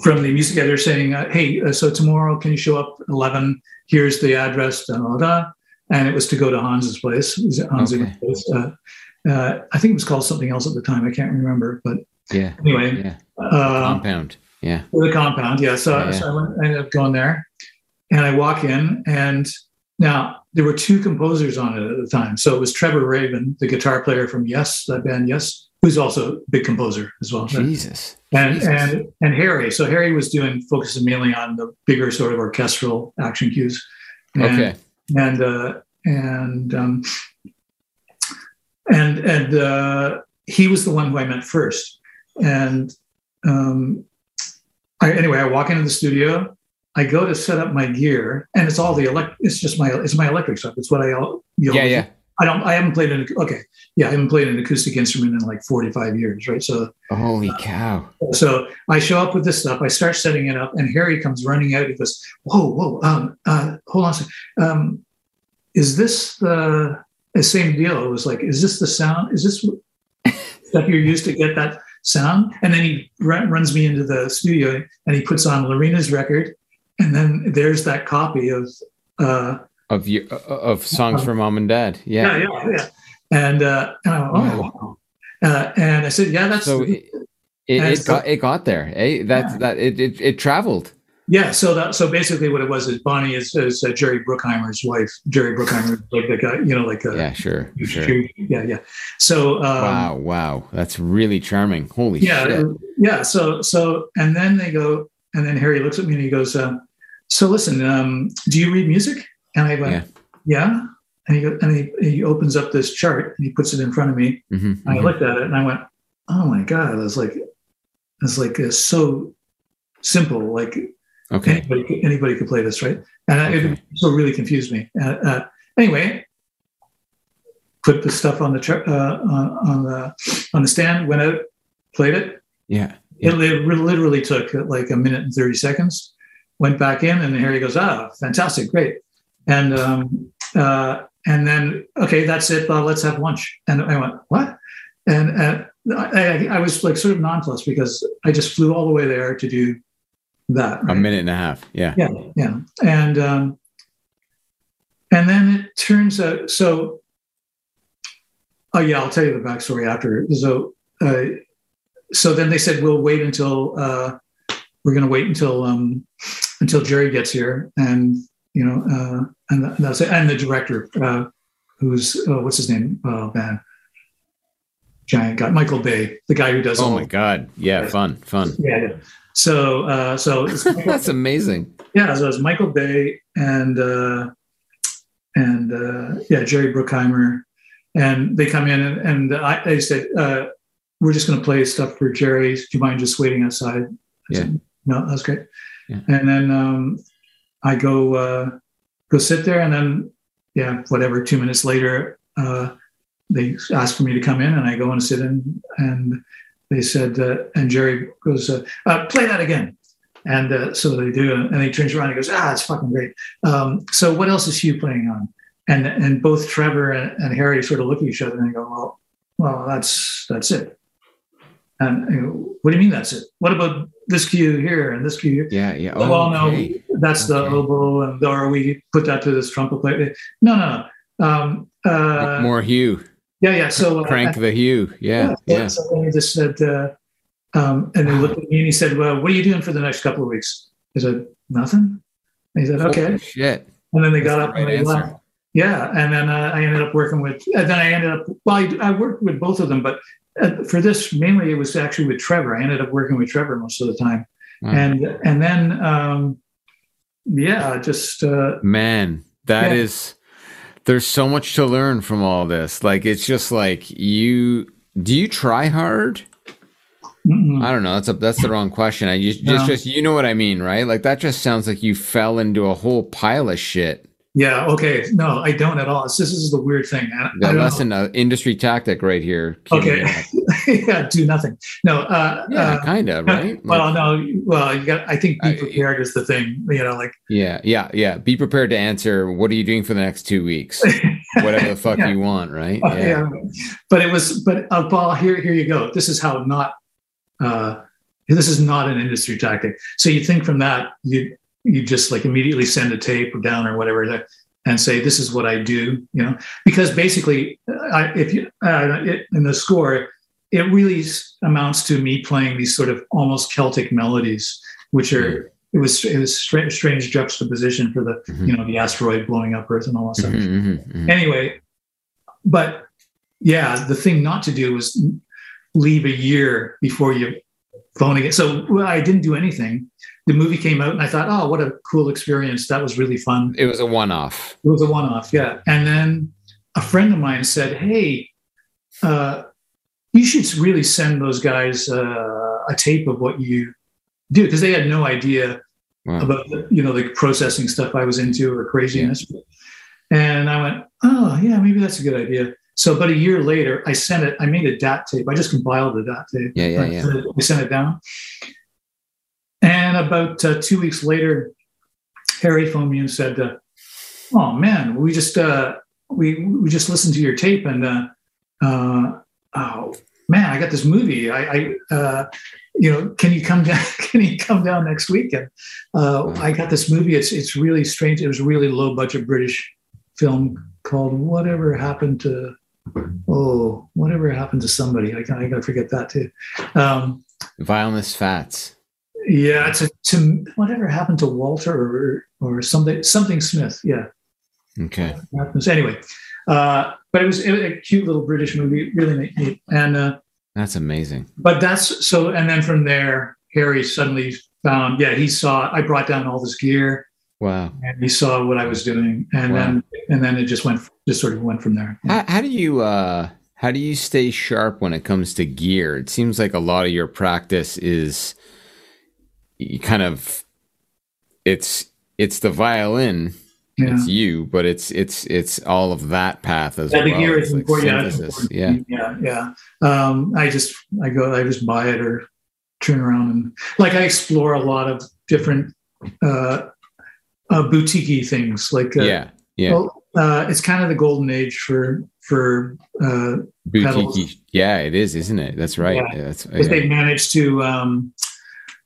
from the music editor saying, uh, "Hey, uh, so tomorrow can you show up at 11? Here's the address." Da, da, da. And it was to go to Hans's place. Is it Hans Okay. Place? Uh, uh, I think it was called something else at the time. I can't remember, but Yeah. anyway, Yeah. uh, Compound. Yeah. For the compound. Yeah. So, Yeah. so I, went, I ended up going there and I walk in and now there were two composers on it at the time. So it was Trevor Rabin, the guitar player from Yes, that band Yes, who's also a big composer as well. Jesus. And, Jesus. and, and Harry. So Harry was doing, focusing mainly on the bigger sort of orchestral action cues. And, Okay. and uh, and um, and and uh, he was the one who I met first. And um, I, anyway, I walk into the studio. I go to set up my gear, and it's all the elect. It's just my it's my electric stuff. It's what I all you know, Yeah. Yeah. I don't. I haven't played an okay. Yeah, I haven't played an acoustic instrument in like forty five years, right? So Holy cow. so I show up with this stuff. I start setting it up, and Harry comes running out. He goes, "Whoa, whoa! Um, uh, hold on a second. Um, is this the, the same deal?" It was like, "Is this the sound? Is this stuff (laughs) you're used to get that sound?" And then he run, runs me into the studio, and he puts on Loreena's record, and then there's that copy of. Uh, Of you of songs for mom and dad. yeah, Yeah. yeah, yeah. And uh, and I went, oh, wow. Uh, and I said, "Yeah, that's So it, it, it got it got there. Eh? That Yeah. that it, it it traveled. Yeah, so that so basically what it was is Bonnie is, is uh, Jerry Bruckheimer's wife. Jerry Bruckheimer, like the guy, you know, like uh, Yeah, sure. Sure. yeah, yeah. So um, Wow, wow. That's really charming. Holy yeah, shit. yeah. So so and then they go, and then Harry looks at me and he goes, uh, "So listen, um, do you read music?" And I went, Yeah. "Yeah." And he go, and he, he opens up this chart and he puts it in front of me. Mhm, And I mhm. looked at it and I went, "Oh my god!" I was like, "It's like uh, so simple. Like Okay. anybody, could- anybody could play this, right?" And Okay. it so really confused me. Uh, uh, anyway, put the stuff on the char- uh, on, on the on the stand, went out, played it. Yeah. It, li- literally took uh, like a minute and thirty seconds. Went back in, and Harry goes, "Ah, fantastic, great." And um, uh, and then okay, that's it. Uh, let's have lunch. And I went, "What?" And uh, I, I, I was like sort of nonplussed because I just flew all the way there to do that. A minute and a half. Yeah. yeah yeah and um and then it turns out so oh yeah i'll tell you the backstory after so uh so then they said we'll wait until uh we're going to wait until um until jerry gets here and you know uh and that's it and the director uh who's uh, what's his name oh man giant guy michael bay the guy who does Oh my god. Yeah, fun, fun. yeah, yeah so uh so it's (laughs) That's amazing. yeah, so it was Michael Bay and uh, and uh, yeah, Jerry Bruckheimer, and they come in and, and I, they said, uh, "We're just going to play stuff for Jerry. Do you mind just waiting outside?" I Yeah. said, no, that's great. Yeah. And then um, I go uh, go sit there, and then yeah, whatever. Two minutes later, uh, they ask for me to come in, and I go and sit in, and they said, uh, and Jerry goes, uh, uh, "Play that again." And uh, so they do, and he turns around and goes, "Ah, it's fucking great." Um, so what else is Hugh playing on? And and both Trevor and, and Harry sort of look at each other and they go, "Well, well, that's that's it." And I go, what do you mean that's it? What about this cue here and this cue here? Yeah, yeah. Oh, well, no, okay. that's the oboe, and or we put that to this trumpet player. No, no, no. Um, uh, More Hugh. Yeah, yeah. So uh, Crank the hue. Yeah, yeah. yeah. So he just said, uh, um, and they looked at me and he said, "Well, what are you doing for the next couple of weeks?" I said, "Nothing." And he said, "Okay." Holy shit. And then they That's got the up and they answer. left. Yeah, and then uh, I ended up working with. And then I ended up. Well, I, I worked with both of them, but uh, for this mainly it was actually with Trevor. I ended up working with Trevor most of the time, Wow. and and then um, yeah, just uh, Man, that Yeah. is. There's so much to learn from all this. Like it's just like you. Do you try hard? mm-mm. I don't know. That's a that's the wrong question. I just just just you know what I mean, right? Like that just sounds like you fell into a whole pile of shit. Yeah, okay, no, I don't at all. This is the weird thing. I, I The know. uh, industry tactic, right here. Okay, (laughs) yeah, do nothing. No, uh, Yeah, uh, kind of, right? well, no, well, you got. I think be I- prepared is the thing. You know, like Yeah, yeah, yeah. Be prepared to answer. What are you doing for the next two weeks? (laughs) Whatever the fuck Yeah. you want, right? Uh, yeah. But it was, but uh, Paul, here, here you go. This is how not uh, this is not an industry tactic. So you think from that, you you just like immediately send a tape or down or whatever that, and say this is what I do, you know, because basically, I, if you uh, it, in the score, it really amounts to me playing these sort of almost Celtic melodies, which are it was it was strange, strange juxtaposition for the Mhm. you know the asteroid blowing up Earth and all that stuff Mhm, mhm, mhm. anyway, but yeah, the thing not to do was leave a year before you phoning it. So well, I didn't do anything. The movie came out, and I thought, oh, what a cool experience! That was really fun. It was a one-off. It was a one-off, yeah. And then a friend of mine said, "Hey, uh, you should really send those guys uh, a tape of what you do," because they had no idea Wow. about the, you know the processing stuff I was into or craziness. And I went, "Oh, yeah, maybe that's a good idea." So about a year later, I sent it. I made a DAT tape. I just compiled the DAT tape. Yeah, yeah, yeah. sent We sent it down. And about uh, two weeks later, Harry phoned me and said, uh, "Oh man, we just uh, we we just listened to your tape and uh, uh, oh man, I got this movie. I, I uh, you know, can you come (laughs) down? Can you come down next week? And uh, I got this movie. It's it's really strange. It was a really low budget British film called Whatever Happened to Oh Whatever Happened to Somebody. I I to forget that too. Um, Vileness Fats. Yeah, it's a, to whatever happened to Walter or or something something Smith. Yeah, Okay. happens anyway. Uh, but it was, it was a cute little British movie, really neat-. And uh, That's amazing. but that's so. And then from there, Harry suddenly found. Yeah, he saw. I brought down all this gear, Wow. and he saw what I was doing, and Wow. then and then it just went, just sort of went from there. How, how do you uh how do you stay sharp when it comes to gear? It seems like a lot of your practice is you kind of it's it's the violin, Yeah. it's you, but it's it's it's all of that path as Yeah, the well. gear It's is like important. Yeah, important. Yeah. yeah, yeah. Um, I just, I go, I just buy it or turn around and like I explore a lot of different uh, uh boutique things. Like, uh, Yeah. Yeah. Well, uh, it's kind of the golden age for for uh. Boutique. Yeah, it is, isn't it? That's right. Yeah. Yeah, that's if they've managed to um,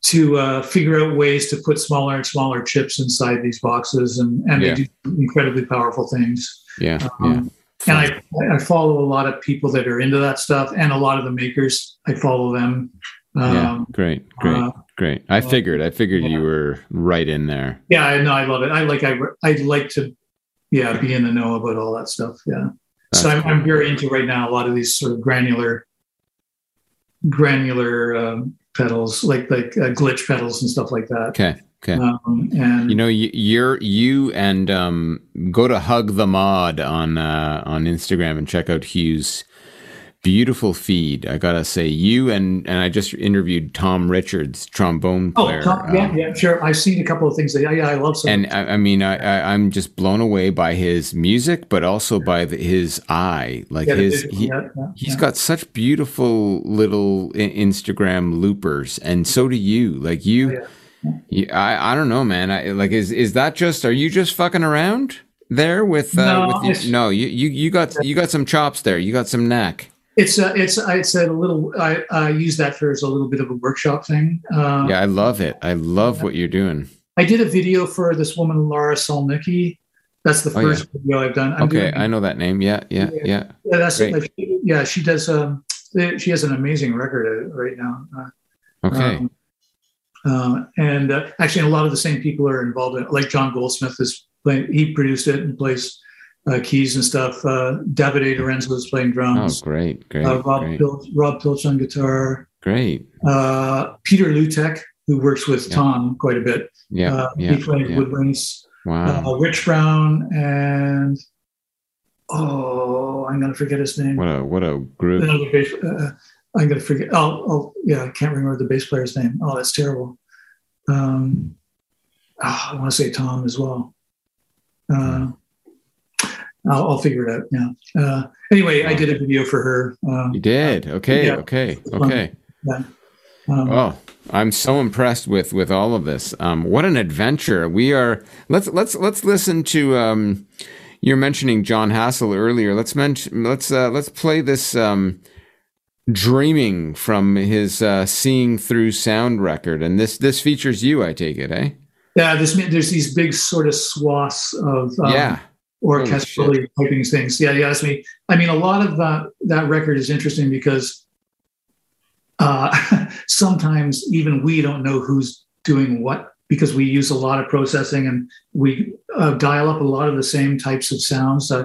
to uh, figure out ways to put smaller and smaller chips inside these boxes, and and Yeah. they do incredibly powerful things. yeah. yeah. Um, And I I follow a lot of people that are into that stuff, and a lot of the makers. I follow them. yeah. Um, Great. Great. uh, great. I figured. I figured yeah. you were right in there. yeah, I know. I love it. I like. I I like to, yeah, be in the know about all that stuff. Yeah. so I'm, I'm very into right now a lot of these sort of granular, granular um, pedals, like like uh, glitch pedals and stuff like that. Okay. Okay. Um, and You know, you- you're you and um, go to hug the mod on uh, on Instagram and check out Hugh's beautiful feed. I gotta say, you and and I just interviewed Tom Richards, trombone oh, player. Tom, yeah, um, yeah, sure. I've seen a couple of things. That, yeah, yeah, I love some. And I, I mean, I, I, I'm just blown away by his music, but also by the, his eye. Like yeah, his, he, yeah, yeah, he's yeah. got such beautiful little Instagram loopers, and so do you. Like you, Yeah. you I, I don't know, man. I like is is that just? Are you just fucking around there with? Uh, No, with your, no, you, you you got you got some chops there. You got some neck. It's a, it's it's a little. I, I use that for as a little bit of a workshop thing. Uh, Yeah, I love it. I love what you're doing. I did a video for this woman Lara Solnicki. That's the Oh, yeah. first video I've done. I'm Okay, doing- I know that name. Yeah, yeah, yeah. Yeah, that's Great. like, yeah. She does. Um, she has an amazing record right now. Uh, Okay. um, uh, and uh, actually, a lot of the same people are involved in. it. Like John Goldsmith is playing. He produced it and plays uh, keys and stuff. Uh, Davide DiRenzo is playing Oh, drums. great, great, uh, Rob great, Piltch, Rob Piltch on guitar. great. Uh, Peter Lutek, who works with Yeah. Tom quite a bit. Yeah, uh, yeah, he played yeah. woodwinds. Wow. Uh, Rich Brown and oh, I'm gonna forget his name. What a what a group. another bass. Uh, I'm gonna forget. Oh, oh, yeah, I can't remember the bass player's name. Oh, that's terrible. Um, oh, I want to say Tom as well. Uh, I'll, I'll figure it out. Yeah. Uh, anyway, I did a video for her. Uh, You did. Okay, Yeah. okay, okay. yeah. Um, Oh, I'm so impressed with with all of this. Um, what an adventure. We are let's let's let's listen to um you're mentioning Jon Hassell earlier. Let's mention let's uh let's play this um Dreaming from his uh, Seeing Through Sound record, and this this features you, I take it, eh? Yeah, this there's these big sort of swaths of um, yeah, orchestrally typing things. Yeah, you asked me. I mean, a lot of that that record is interesting because uh, (laughs) sometimes even we don't know who's doing what because we use a lot of processing and we uh, dial up a lot of the same types of sounds uh,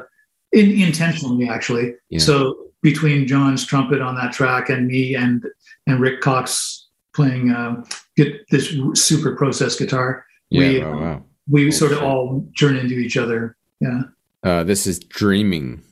in, intentionally, actually. Yeah. So between Jon's trumpet on that track and me and and Rick Cox playing uh, get this super processed guitar, yeah. we wow, wow. we Oh, sort of all turn into each other. Yeah. Uh, this is Dreaming.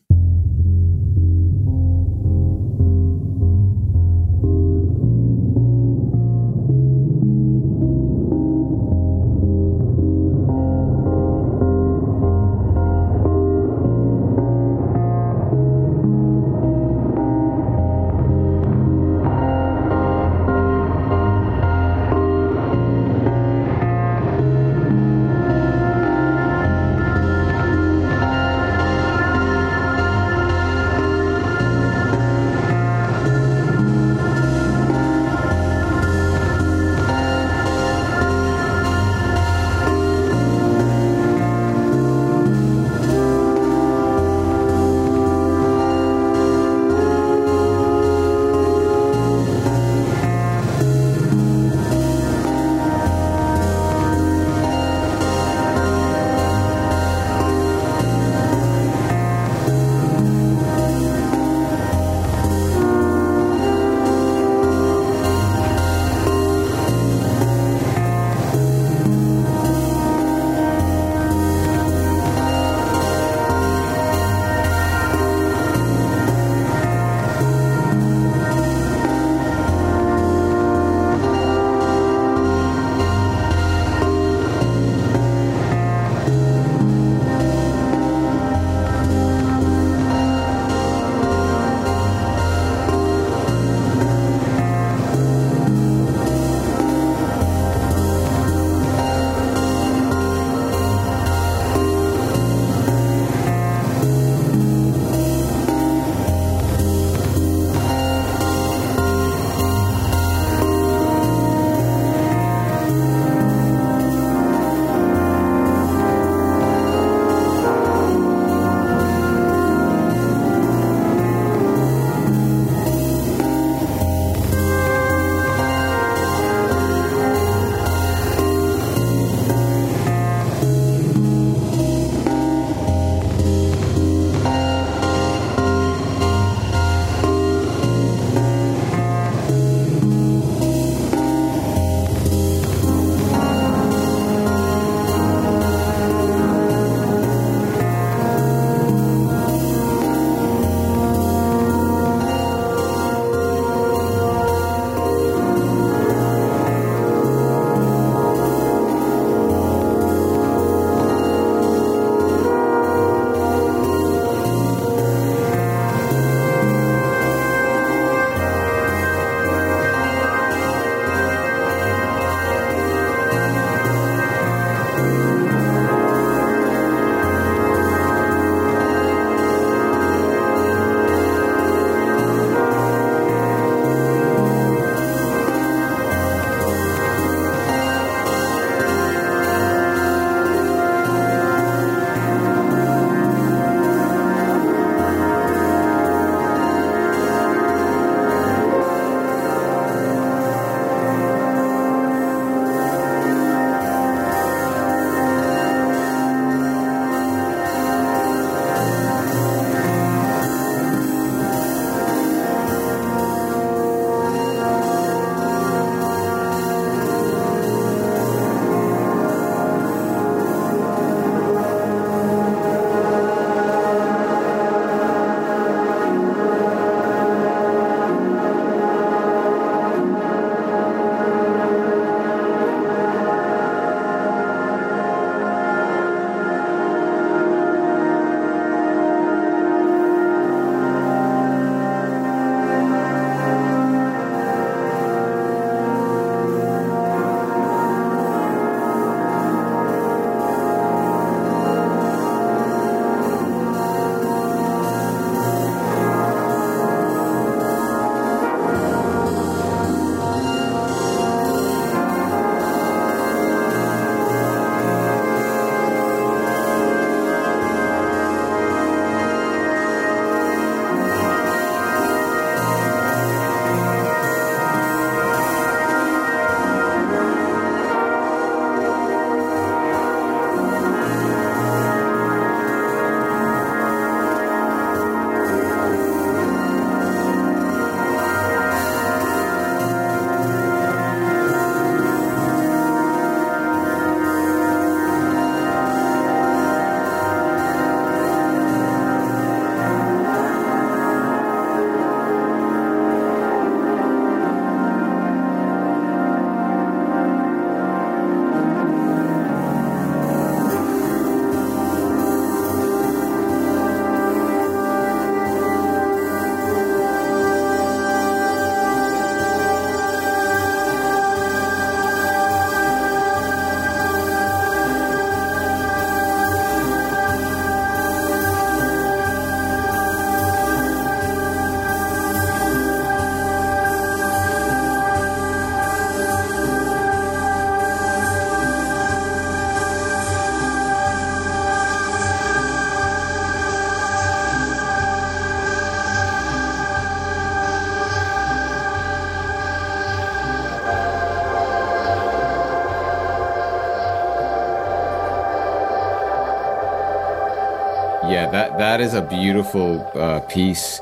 That is a beautiful uh, piece.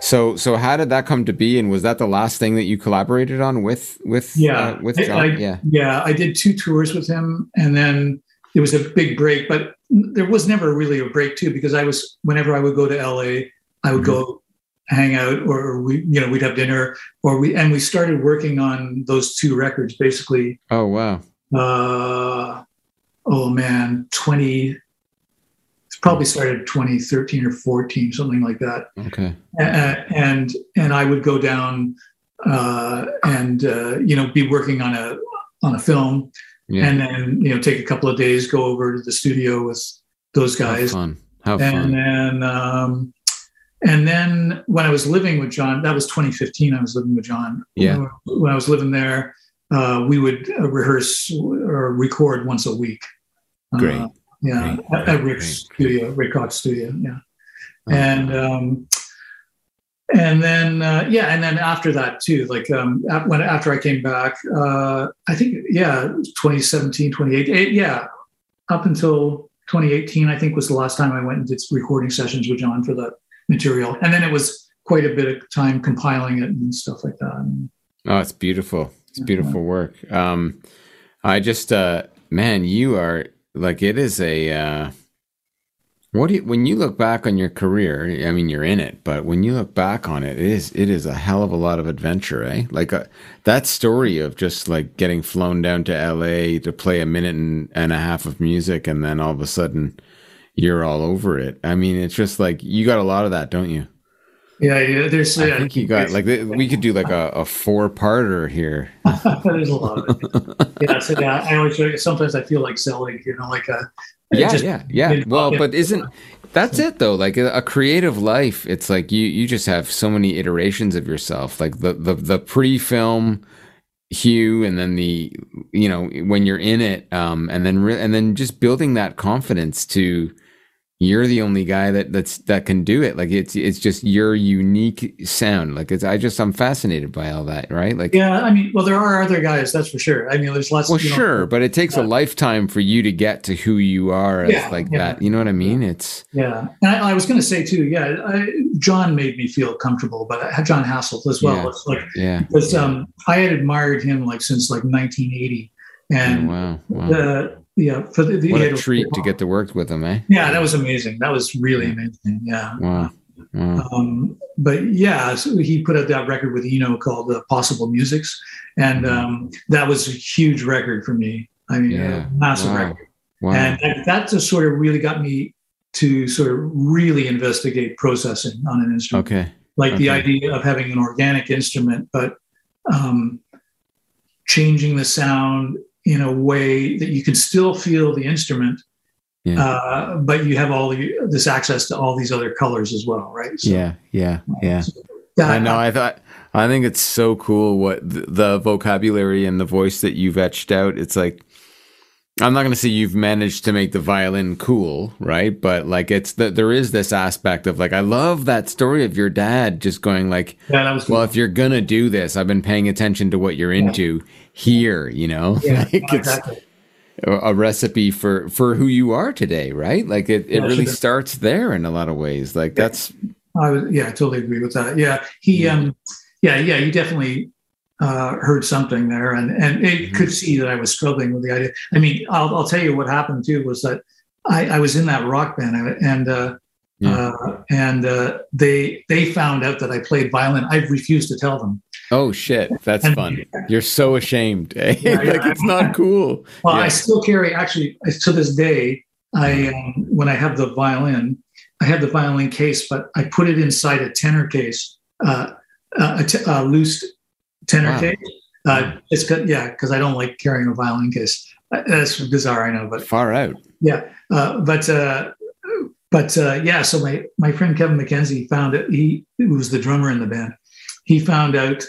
So so how did that come to be? And was that the last thing that you collaborated on with with Yeah, uh, with Jon? I- yeah. yeah. I did two tours with him, and then it was a big break. But there was never really a break too, because I was whenever I would go to LA, I would go hang out, or we, you know, we'd have dinner, or we and we started working on those two records basically. Oh wow. Uh, oh man, twenty. Probably started 2013 or 14, something like that. Okay. And and I would go down uh, and uh, you know be working on a on a film, Yeah. and then you know take a couple of days, go over to the studio with those How guys, fun. How and then um, and then when I was living with Jon, that was 2015. I was living with Jon. Yeah. When I was living there, uh, we would uh, rehearse or record once a week. Uh, Great. Yeah, Great, at, Rick's great. studio, Rick Cox studio. Yeah Oh, and um, and then uh, yeah, and then after that too, like um, when after I came back, uh, I think yeah, 2017, 2018, eh, yeah, up until 2018, I think was the last time I went and did recording sessions with Jon for that material, and then it was quite a bit of time compiling it and stuff like that. And, Oh, it's beautiful. It's beautiful work. Um, I just, uh, man, you are like it is a. Uh, what do you, when you look back on your career? I mean, you're in it, but when you look back on it, it is it is a hell of a lot of adventure, eh? Like uh, that story of just like getting flown down to L.A. to play a minute and, and a half of music, and then all of a sudden you're all over it. I mean, it's just like you got a lot of that, don't you? Yeah, yeah, there's I yeah, think you got like we could do like a, a four parter here. (laughs) there's a lot of it. Yeah, so yeah, I always sometimes I feel like selling, you know, like a yeah just- yeah yeah well but isn't that's it though like a, a creative life it's like you you just have so many iterations of yourself like the the, the pre-film Hugh and then the you know when you're in it um and then re- and then just building that confidence to you're the only guy that that's that can do it like it's it's just your unique sound like it's i just i'm fascinated by all that right like Yeah, I mean, well, there are other guys, that's for sure. I mean, there's lots. well you know, sure but it takes a lifetime for you to get to who you are as Yeah, like yeah. that you know what i mean it's Yeah, and I, I was going to say too. Yeah, I, Jon made me feel comfortable, but I, Jon Hassell as well. Yeah. It's like yeah because um, I had admired him like since like 1980, Oh, and wow, wow. the yeah for the, the what a treat to get to work with him, eh? Yeah, that was amazing. That was really amazing. Yeah. Wow. wow. Um, but yeah, so he put out that record with Eno called uh, Possible Musics, and um, that was a huge record for me. I mean, Yeah. a massive Wow. record. Wow. And that, that just sort of really got me to sort of really investigate processing on an instrument. okay. Like the idea of having an organic instrument, but um, changing the sound in a way that you can still feel the instrument, Yeah. uh, but you have all the, this access to all these other colors as well, right? So yeah. Yeah. Yeah. that- I know. I thought. I think it's so cool what the, the vocabulary and the voice that you've etched out. It's like I'm not going to say you've managed to make the violin cool, right? But like it's that there is this aspect of like I love that story of your dad just going like, Yeah, was well, if you're gonna do this, I've been paying attention to what you're into here. You know, (laughs) yeah, like it's exactly. a, recipe for for who you are today, right? Like it, it Yeah, really starts there in a lot of ways. Like that's I was, yeah, I totally agree with that. Yeah, he, Yeah. um, yeah, yeah, you definitely uh, heard something there, and and it Mhm. could see that I was struggling with the idea. I mean, I'll, I'll tell you what happened too was that I, I was in that rock band, and uh, Yeah. uh, and uh, they they found out that I played violin. I've refused to tell them. Oh shit, that's And- fun. You're so ashamed. eh? (laughs) Yeah, yeah. like it's not cool. Well, Yeah. I still carry actually to this day. I um, when I have the violin, I have the violin case, but I put it inside a tenor case, uh, a, t- a loose tenor Wow. case. Uh, it's good, yeah, because I don't like carrying a violin case. Uh, That's bizarre, I know, but Far out. yeah, uh, but uh, but uh, yeah. So my my friend Kevin McKenzie found it. He who was the drummer in the band. He found out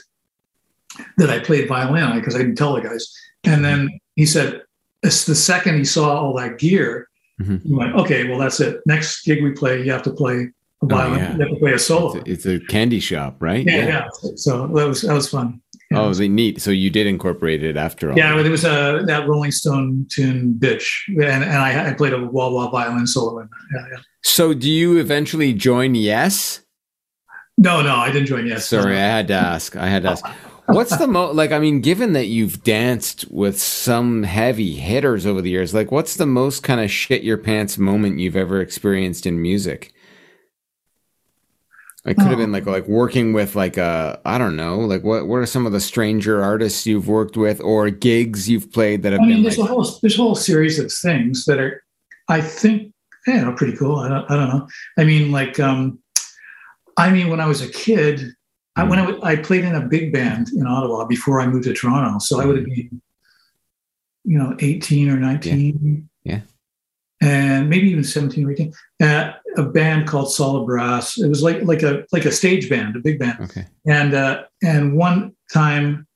that I played violin because I didn't tell the guys, and then he said, it's the second he saw all that gear, Mhm. he went, okay, well that's it. Next gig we play, you have to play a violin. Oh, yeah. You have to play a solo. It's a, it's a candy shop, right? yeah, yeah, So that was that was fun. Yeah. Oh, they neat. So you did incorporate it after all. Yeah, but it was uh, that Rolling Stone tune, "Bitch," and, and I, I played a wah wah violin solo in that. Yeah, yeah. So, do you eventually join Yes? No, no, I didn't join Yes. Sorry, I had to ask. I had to ask. What's the mo like? I mean, given that you've danced with some heavy hitters over the years, like, what's the most kind of shit your pants moment you've ever experienced in music? It could have been like like working with like a I don't know like what what are some of the stranger artists you've worked with or gigs you've played that have I mean, been there's like a whole there's a whole series of things that are, I think, you know, pretty cool. I don't, I don't know. I mean, like, um, I mean, when I was a kid, I, when I, w- I played in a big band in Ottawa before I moved to Toronto, so I would have been, you know, 18 or 19, Yeah. and maybe even 17 or 18. At a band called Solid Brass. It was like like a like a stage band, a big band okay and uh, and one time,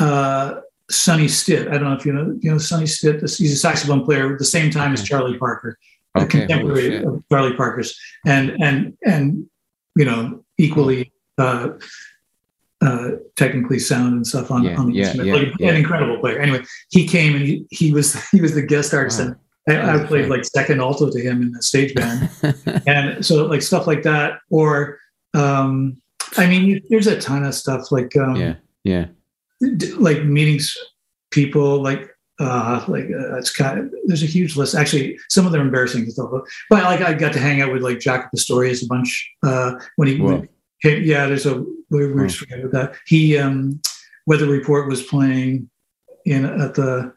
uh, Sonny Stitt. I don't know if you know you know Sonny Stitt. He's a saxophone player at the same time as Charlie Parker, a okay holy contemporary of Charlie Parker's, and and and you know equally. Uh, uh, technically sound and stuff on, Yeah, on the yeah, instrument, yeah, like yeah. an incredible player. Anyway, he came and he, he was (laughs) he was the guest artist, Wow. and I, I played fun. like second alto to him in the stage band (laughs) and so like stuff like that or um i mean there's a ton of stuff like um yeah yeah d- like meetings people like uh like uh, it's kind of there's a huge list actually some of them are embarrassing to talk about but like i got to hang out with like Jaco Pastorius a bunch uh when he Whoa. Yeah there's a we we were forgetting about that. He um weather report was playing in at the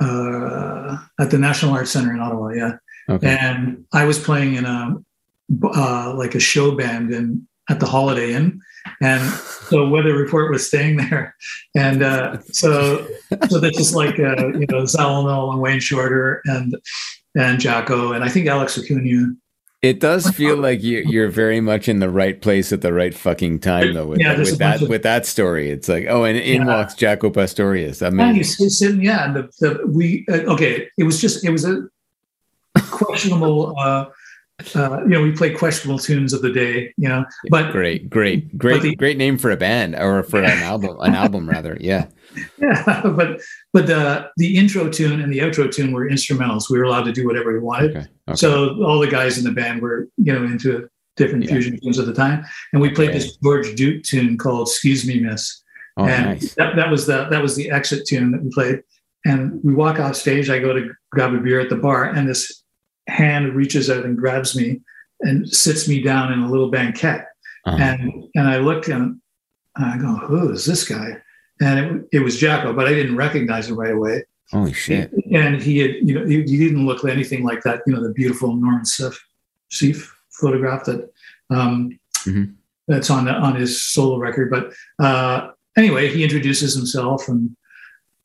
uh at the national arts center in ottawa yeah. Okay. And I was playing in a uh, like a show band in at the Holiday Inn, and so Weather Report was staying (laughs) there, and uh, so so that's just like uh, you know Zawinul and Wayne Shorter and and Jaco and I think Alex Acuna. It does feel like you, you're very much in the right place at the right fucking time, though. With, Yeah, with that of- with that story, it's like, oh, and in Yeah. walks Jaco Pastorius. I mean, yeah, and the, the we uh, okay. It was just it was a questionable. (laughs) Uh, uh, you know, we play questionable tunes of the day, you know, but great, great, great, the- great name for a band or for an album, an album rather. Yeah, Yeah, (laughs) but but the the intro tune and the outro tune were instrumentals. We were allowed to do whatever we wanted. okay, okay. So all the guys in the band were you know into different Yeah. fusion tunes at the time, and we played this George Duke tune called "Excuse Me, Miss." oh, and nice. that, that was the that was the exit tune that we played. And we walk off stage. I go to grab a beer at the bar, and this hand reaches out and grabs me and sits me down in a little banquette Uh-huh. and and I look and I go, who is this guy? And it, it was Jaco, but I didn't recognize him right away. Holy shit! And he had, you know, he, he didn't look anything like that, you know, the beautiful Norman Seeff, Seif photograph that um, Mhm. that's on the, on his solo record. But uh, anyway, he introduces himself, and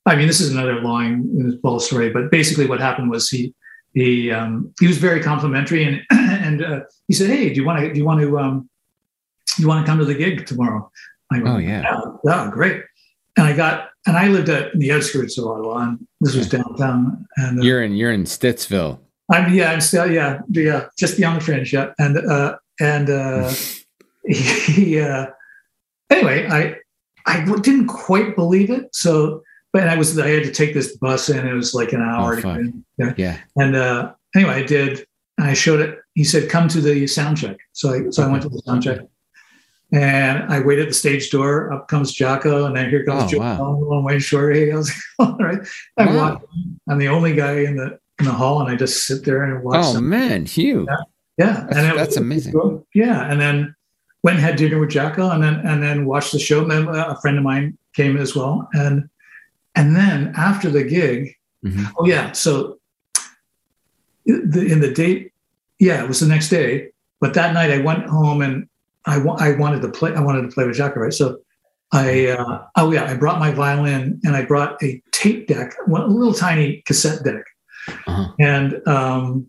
I mean, this is another long ball story. But basically, what happened was he he um, he was very complimentary, and (clears throat) and uh, he said, "Hey, do you want to do you want to um, do you want to come to the gig tomorrow?" I go, Oh, yeah. yeah, great. And I got and I lived at in the outskirts of Ottawa, and this was downtown. And uh, You're in you're in Stittsville. I'm yeah, I'm still yeah, yeah, just beyond the fringe, yeah. And uh and uh (laughs) he uh anyway, I I didn't quite believe it. So but I was I had to take this bus in, it was like an hour Oh, fuck. get in. Yeah. Yeah. And uh anyway, I did and I showed it. He said, come to the sound check. So I so I went to the sound check. And I wait at the stage door. Up comes Jaco, and then here comes Oh, Joe wow. Long Way Short. Hey, how's it going? Right? I wow. walk. I'm the only guy in the in the hall, and I just sit there and watch. Oh them. man, Hugh. Yeah, That's- and it- that's amazing. Yeah, and then went and had dinner with Jaco, and then and then watched the show. Then a friend of mine came as well, and and then after the gig, Mhm. oh yeah, so the, in the date, yeah, it was the next day. But that night, I went home and I wa- I wanted to play. I wanted to play with right? So I uh, oh yeah, I brought my violin and I brought a tape deck, one, a little tiny cassette deck, Uh-huh. and um,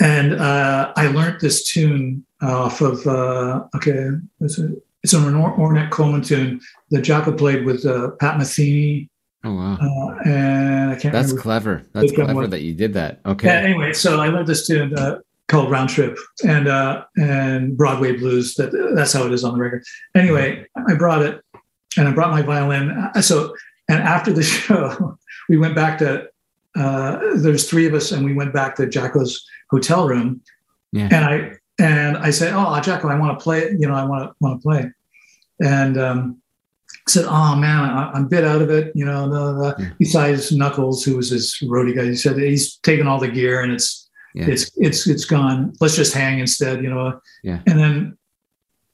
and uh, I learned this tune off of uh, okay, it's, a, it's an Or- Ornette Coleman tune that Jaco played with uh, Pat Metheny, Oh wow, uh, and I can't that's clever. That's clever that you did that. Yeah, Okay. anyway, so I learned this tune uh, called Round Trip and uh, and Broadway Blues. That that's how it is on the record. Anyway, I brought it, and I brought my violin. Uh, So and after the (laughs) show, we went back to uh, there's three of us, and we went back to Jaco's hotel room, Yeah. and I and I said, "Oh, Jaco, I want to play. You know, I want to want to play," and um, said, "Oh man, I, I'm a bit out of it. You know, Yeah. besides Knuckles, who was his roadie guy, he said he's taken all the gear and it's Yeah. it's it's it's gone. Let's just hang instead. You know." Yeah. And then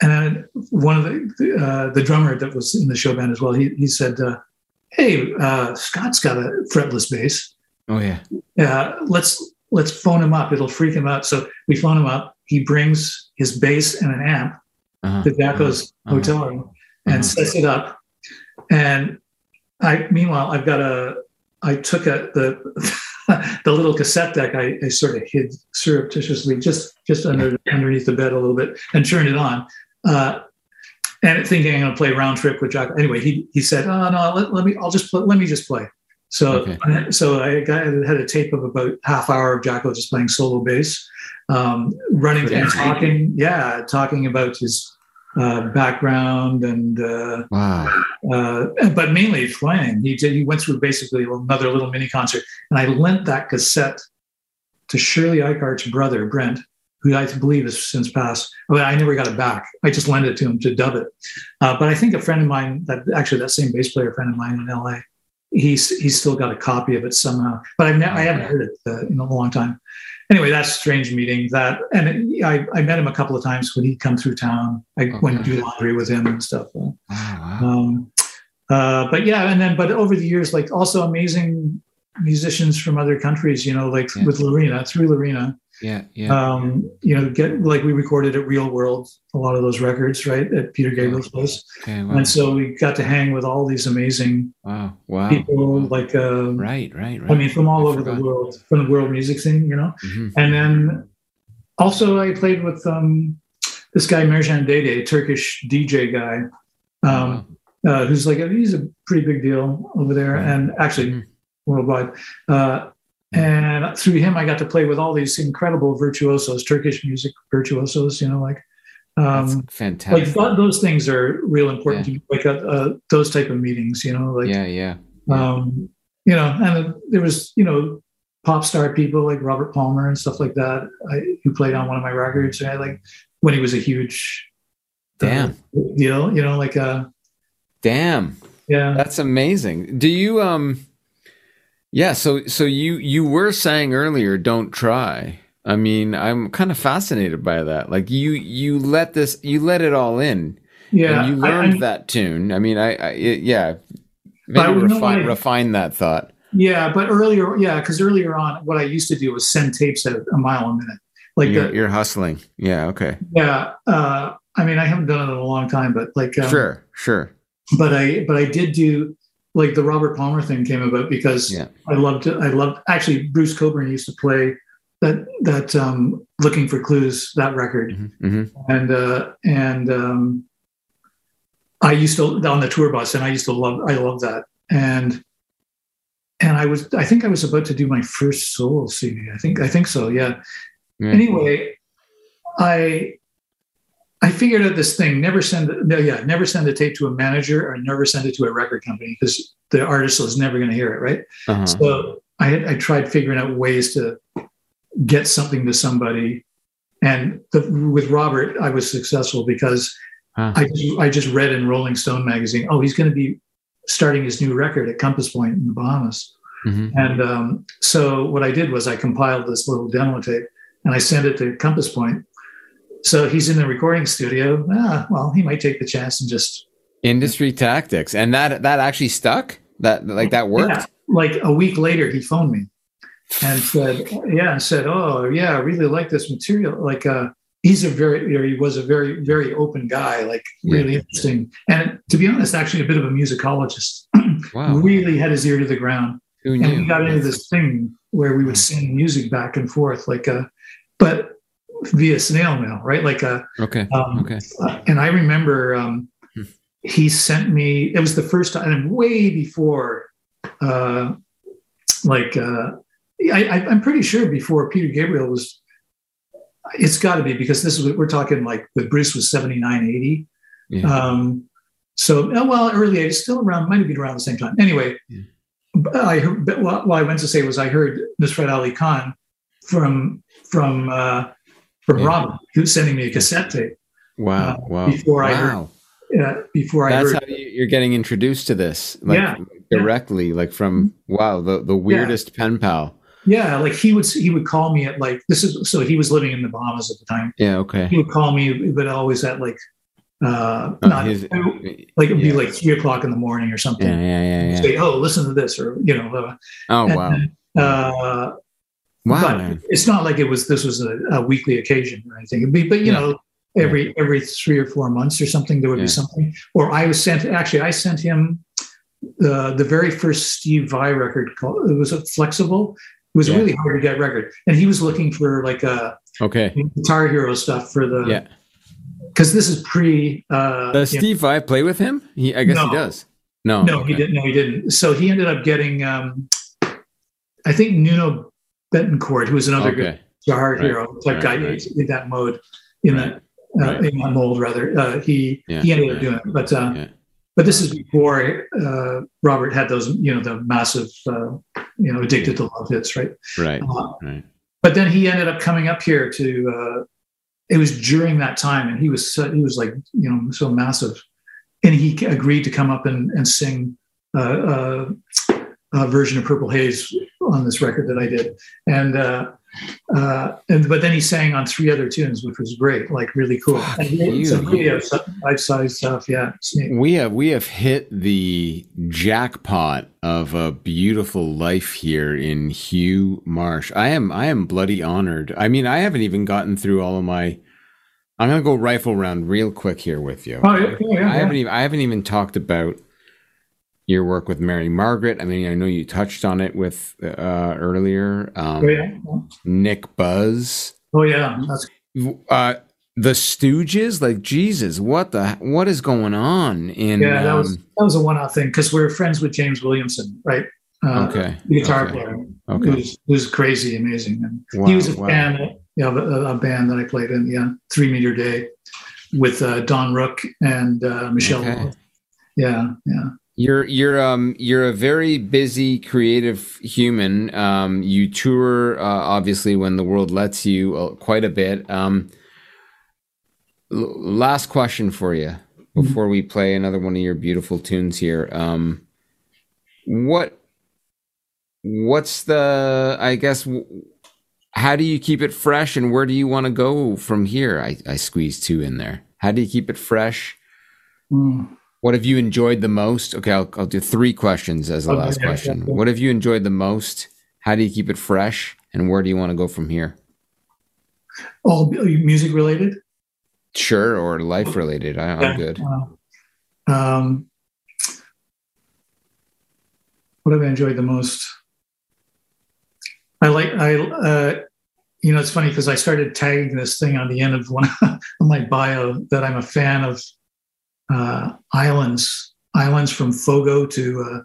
and then one of the uh, the drummer that was in the show band as well, he he said, uh, "Hey, uh, Scott's got a fretless bass. Oh yeah. Uh, let's let's phone him up. It'll freak him out." So we phone him up. He brings his bass and an amp Uh-huh. to Jaco's Uh-huh. hotel room and Uh-huh. sets it up. And I, meanwhile, I've got a. I took a the the little cassette deck. I, I sort of hid surreptitiously just just under underneath the bed a little bit and turned it on. Uh, and thinking I'm going to play round trip with Jack. Anyway, he he said, "Oh no, let, let me. I'll just play, let me just play." So Okay. so I got, had a tape of about half hour of Jaco just playing solo bass, um, running and talking. Yeah, talking about his uh, background and uh, Wow. uh, but mainly playing. He did. He went through basically another little mini concert, and I lent that cassette to Shirley Eikhard's brother Brent, who I believe has since passed. Well, I never got it back. I just lent it to him to dub it. Uh, but I think a friend of mine, that actually that same bass player friend of mine in LA, he's he's still got a copy of it somehow. But I've ne- I haven't heard it uh, in a long time. Anyway, that's a strange meeting. That and it, I, I met him a couple of times when he'd come through town. I went to do laundry with him and stuff. Wow. wow. Um, uh, but yeah, and then but over the years, like also amazing musicians from other countries, you know, like Yeah. with Loreena through Loreena, Yeah. Yeah. um, you know, get like we recorded at Real World a lot of those records, right, at Peter Gabriel's place, okay. Wow. and so we got to hang with all these amazing Wow. Wow. people, like um, Right. Right. Right. I mean, from all I over the world, from the world music scene, you know. Mhm. And then also I played with um, this guy Mercan Dede, a Turkish DJ guy, um, uh, who's like a, he's a pretty big deal over there, and actually Mhm. worldwide. Uh, and through him, I got to play with all these incredible virtuosos, Turkish music virtuosos. You know, like. Um, like fantastic. th- those things are real important to me, like uh, uh, those type of meetings, you know, like yeah. Yeah. um, you know, and there was, you know, pop star people like Robert Palmer and stuff like that, I, who played on one of my records. And I like when he was a huge uh, Damn. deal, you know, like, uh, Damn. yeah, That's amazing. Do you um Yeah, so so you you were saying earlier don't try. I mean, I'm kind of fascinated by that. Like you you let this you let it all in yeah. and you learned I- that tune. I mean, I, I it- yeah. Maybe refine refine that thought. yeah, but earlier, yeah, because earlier on, what I used to do was send tapes at a mile a minute. Like, you're, the, you're hustling. Yeah, okay. yeah, uh, I mean, I haven't done it in a long time, but like, um, sure, sure. but I but I did do like the Robert Palmer thing came about because Yeah. I loved it. I loved actually Bruce Cockburn used to play that that um, looking for clues that record hmm and uh, and um, I used to on the tour bus and I used to love I love that and and I was I think I was about to do my first solo CD I think I think so yeah Yeah. anyway I I figured out this thing never send no yeah never send a tape to a manager or never send it to a record company because the artist is never going to hear it right Uh-huh. so I had, I tried figuring out ways to get something to somebody, and the, with Robert, I was successful because Huh. I just, I just read in Rolling Stone magazine, oh, he's going to be starting his new record at Compass Point in the Bahamas, Mhm. and um, so what I did was I compiled this little demo tape and I sent it to Compass Point. So he's in the recording studio. Ah, well, he might take the chance and just Industry tactics. And that that actually stuck? That like that worked? Yeah. Like a week later, he phoned me and said, "Yeah," and said, "Oh, yeah, I really like this material." Like, uh, he's a very, he was a very, very open guy. Like, really interesting. And to be honest, actually, a bit of a musicologist. (clears throat) Wow. really had his ear to the ground, Who and we got into this thing where we would sing music back and forth, like, uh, but via snail mail, right? Like, a Okay. um, Okay. uh, and I remember um, Hmm. he sent me. It was the first time, and way before, uh, like uh, I, I, I'm pretty sure before Peter Gabriel was. It's got to be because this is what we're talking like with Bruce was 79, 80. Yeah. Um, so uh, well, early 80s, still around, might have been around the same time. Anyway, Yeah. I heard, but what, what I went to say was I heard Nusrat Ali Khan from from uh, from Yeah. Robin, who's sending me a cassette tape. Wow. Uh, wow. before I heard- wow. Uh, before I That's how you- you're getting introduced to this, like Yeah, directly, like from wow, the the weirdest pen pal. yeah, like he would he would call me at like this is so he was living in the Bahamas at the time. Yeah. Okay. He would call me, but always at like uh, Uh, not his- like it'd be like three o'clock in the morning or something. yeah, yeah, yeah, yeah. Say, oh, listen to this, or you know, uh, Oh and- wow, uh, wow, but man. it's not like it was this was a, a weekly occasion or anything. It'd be, but you Yeah. know, every every three or four months or something, there would Yeah. be something. Or I was sent. Actually, I sent him the the very first Steve Vai record. Called, it was a flexible. It was Yeah. really hard to get record, and he was looking for like a Okay. Guitar Hero stuff for the Yeah. because this is pre. Uh, Does you know- Steve Vai play with him? He, I guess No. he does. No. no, he didn't. No, he didn't. So he ended up getting. Um, I think Nuno Bettencourt, who was another good Okay. Guitar Right, Hero type right, guy right. in that mode, in that uh, in that mold rather. Uh, he Yeah, he ended up doing it, but uh, Yeah. but this is before uh, Robert had those you know the massive uh, you know addicted to love hits, right? Right. Uh, Right. but then he ended up coming up here to. Uh, it was during that time, and he was so, he was like you know so massive, and he agreed to come up and and sing uh, uh, a version of Purple Haze on this record that I did, and uh, uh, and but then he sang on three other tunes, which was great, like really cool. Fuck And some life size stuff, yeah. We have we have hit the jackpot of a beautiful life here in Hugh Marsh. I am I am bloody honored. I mean, I haven't even gotten through all of my. I'm gonna go rifle round real quick here with you. Oh, yeah, yeah, I haven't even I haven't even talked about your work with Mary Margaret. I mean, I know you touched on it with uh, earlier. Um, Oh yeah, Nick Buzz. oh yeah. That's uh the stooges like jesus what the what is going on in yeah. That was um, that was a one-off thing because we're friends with James Williamson, right? Uh, okay the guitar okay, player, okay who's who's crazy, amazing, and Wow, he was a wow. fan, you know, a, a band that I played in, yeah, Three Meter Day, with uh, Don Rooke and uh, Michelle. Okay. Yeah, yeah. You're you're um you're a very busy creative human. Um you tour uh, obviously when the world lets you uh, quite a bit. Um l- last question for you before we play another one of your beautiful tunes here. Um what what's the i guess how do you keep it fresh and where do you want to go from here? I i squeezed two in there. How do you keep it fresh? Mm. What have you enjoyed the most? Okay, I'll, I'll do three questions as the Okay, last question. What have you enjoyed the most? How do you keep it fresh? And where do you want to go from here? All music related. Sure, or life related. I, I'm Yeah, good. uh, um, what have I enjoyed the most? I like I uh, you know it's funny because I started tagging this thing on the end of one (laughs) of my bio that I'm a fan of uh, islands islands from Fogo to uh,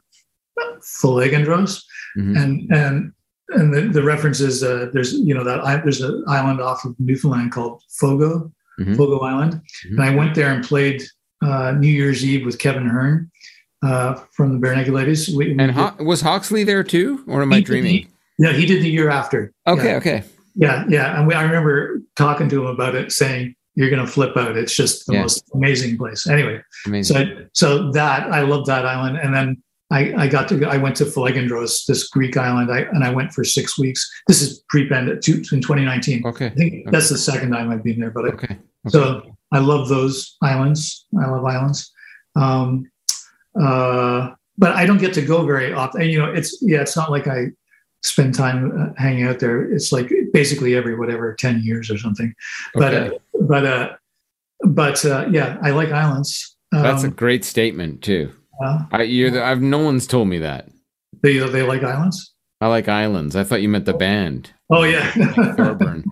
Folegandros Mhm. and and and the, the reference is uh, there's you know that I, there's an island off of Newfoundland called Fogo Mhm. Fogo Island, Mhm. and I went there and played uh, New Year's Eve with Kevin Hearn uh, from the Barenaked Ladies. We, And Ho- was Hawksley there too, or am I dreaming? he- yeah, he did the year after. Okay, yeah, okay. yeah, yeah. And we, I remember talking to him about it, saying, "You're going to flip out. It's just the Yeah. most amazing place." Anyway, Amazing. so so that I love that island, and then I, I got to I went to Folegandros, this Greek island, I, and I went for six weeks. This is pre-pandemic, in 2019. okay, I think that's the second time I've been there, but okay. okay. so I love those islands. I love islands. Um, uh, but I don't get to go very often. And, you know, it's yeah, it's not like I spend time uh, hanging out there. It's like basically every whatever ten years or something. But Okay. uh, but uh, but uh, yeah, I like islands. Um, That's a great statement too. uh, I, you're the, I've no one's told me that. they they like islands. I like islands. I thought you meant the band. Oh yeah, (laughs) Thorburn.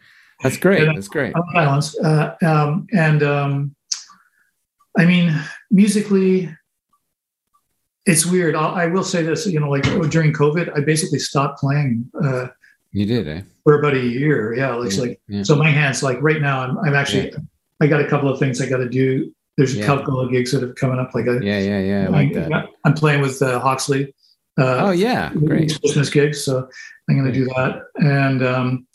That's great. Yeah. That's great. Islands. Uh, um, and um, I mean, musically, it's weird. I'll, I will say this. You know, like during COVID, I basically stopped playing uh, You did, eh? for about a year. Yeah, it's Yeah, like yeah. so. My hands, like right now, I'm, I'm actually. I got a couple of things I got to do. There's a Yeah. couple of gigs that are coming up. Like I, Yeah, yeah, yeah. I like that. I'm playing with uh, Hawksley uh, Oh yeah, great. Christmas gigs. So I'm going to do that. And um,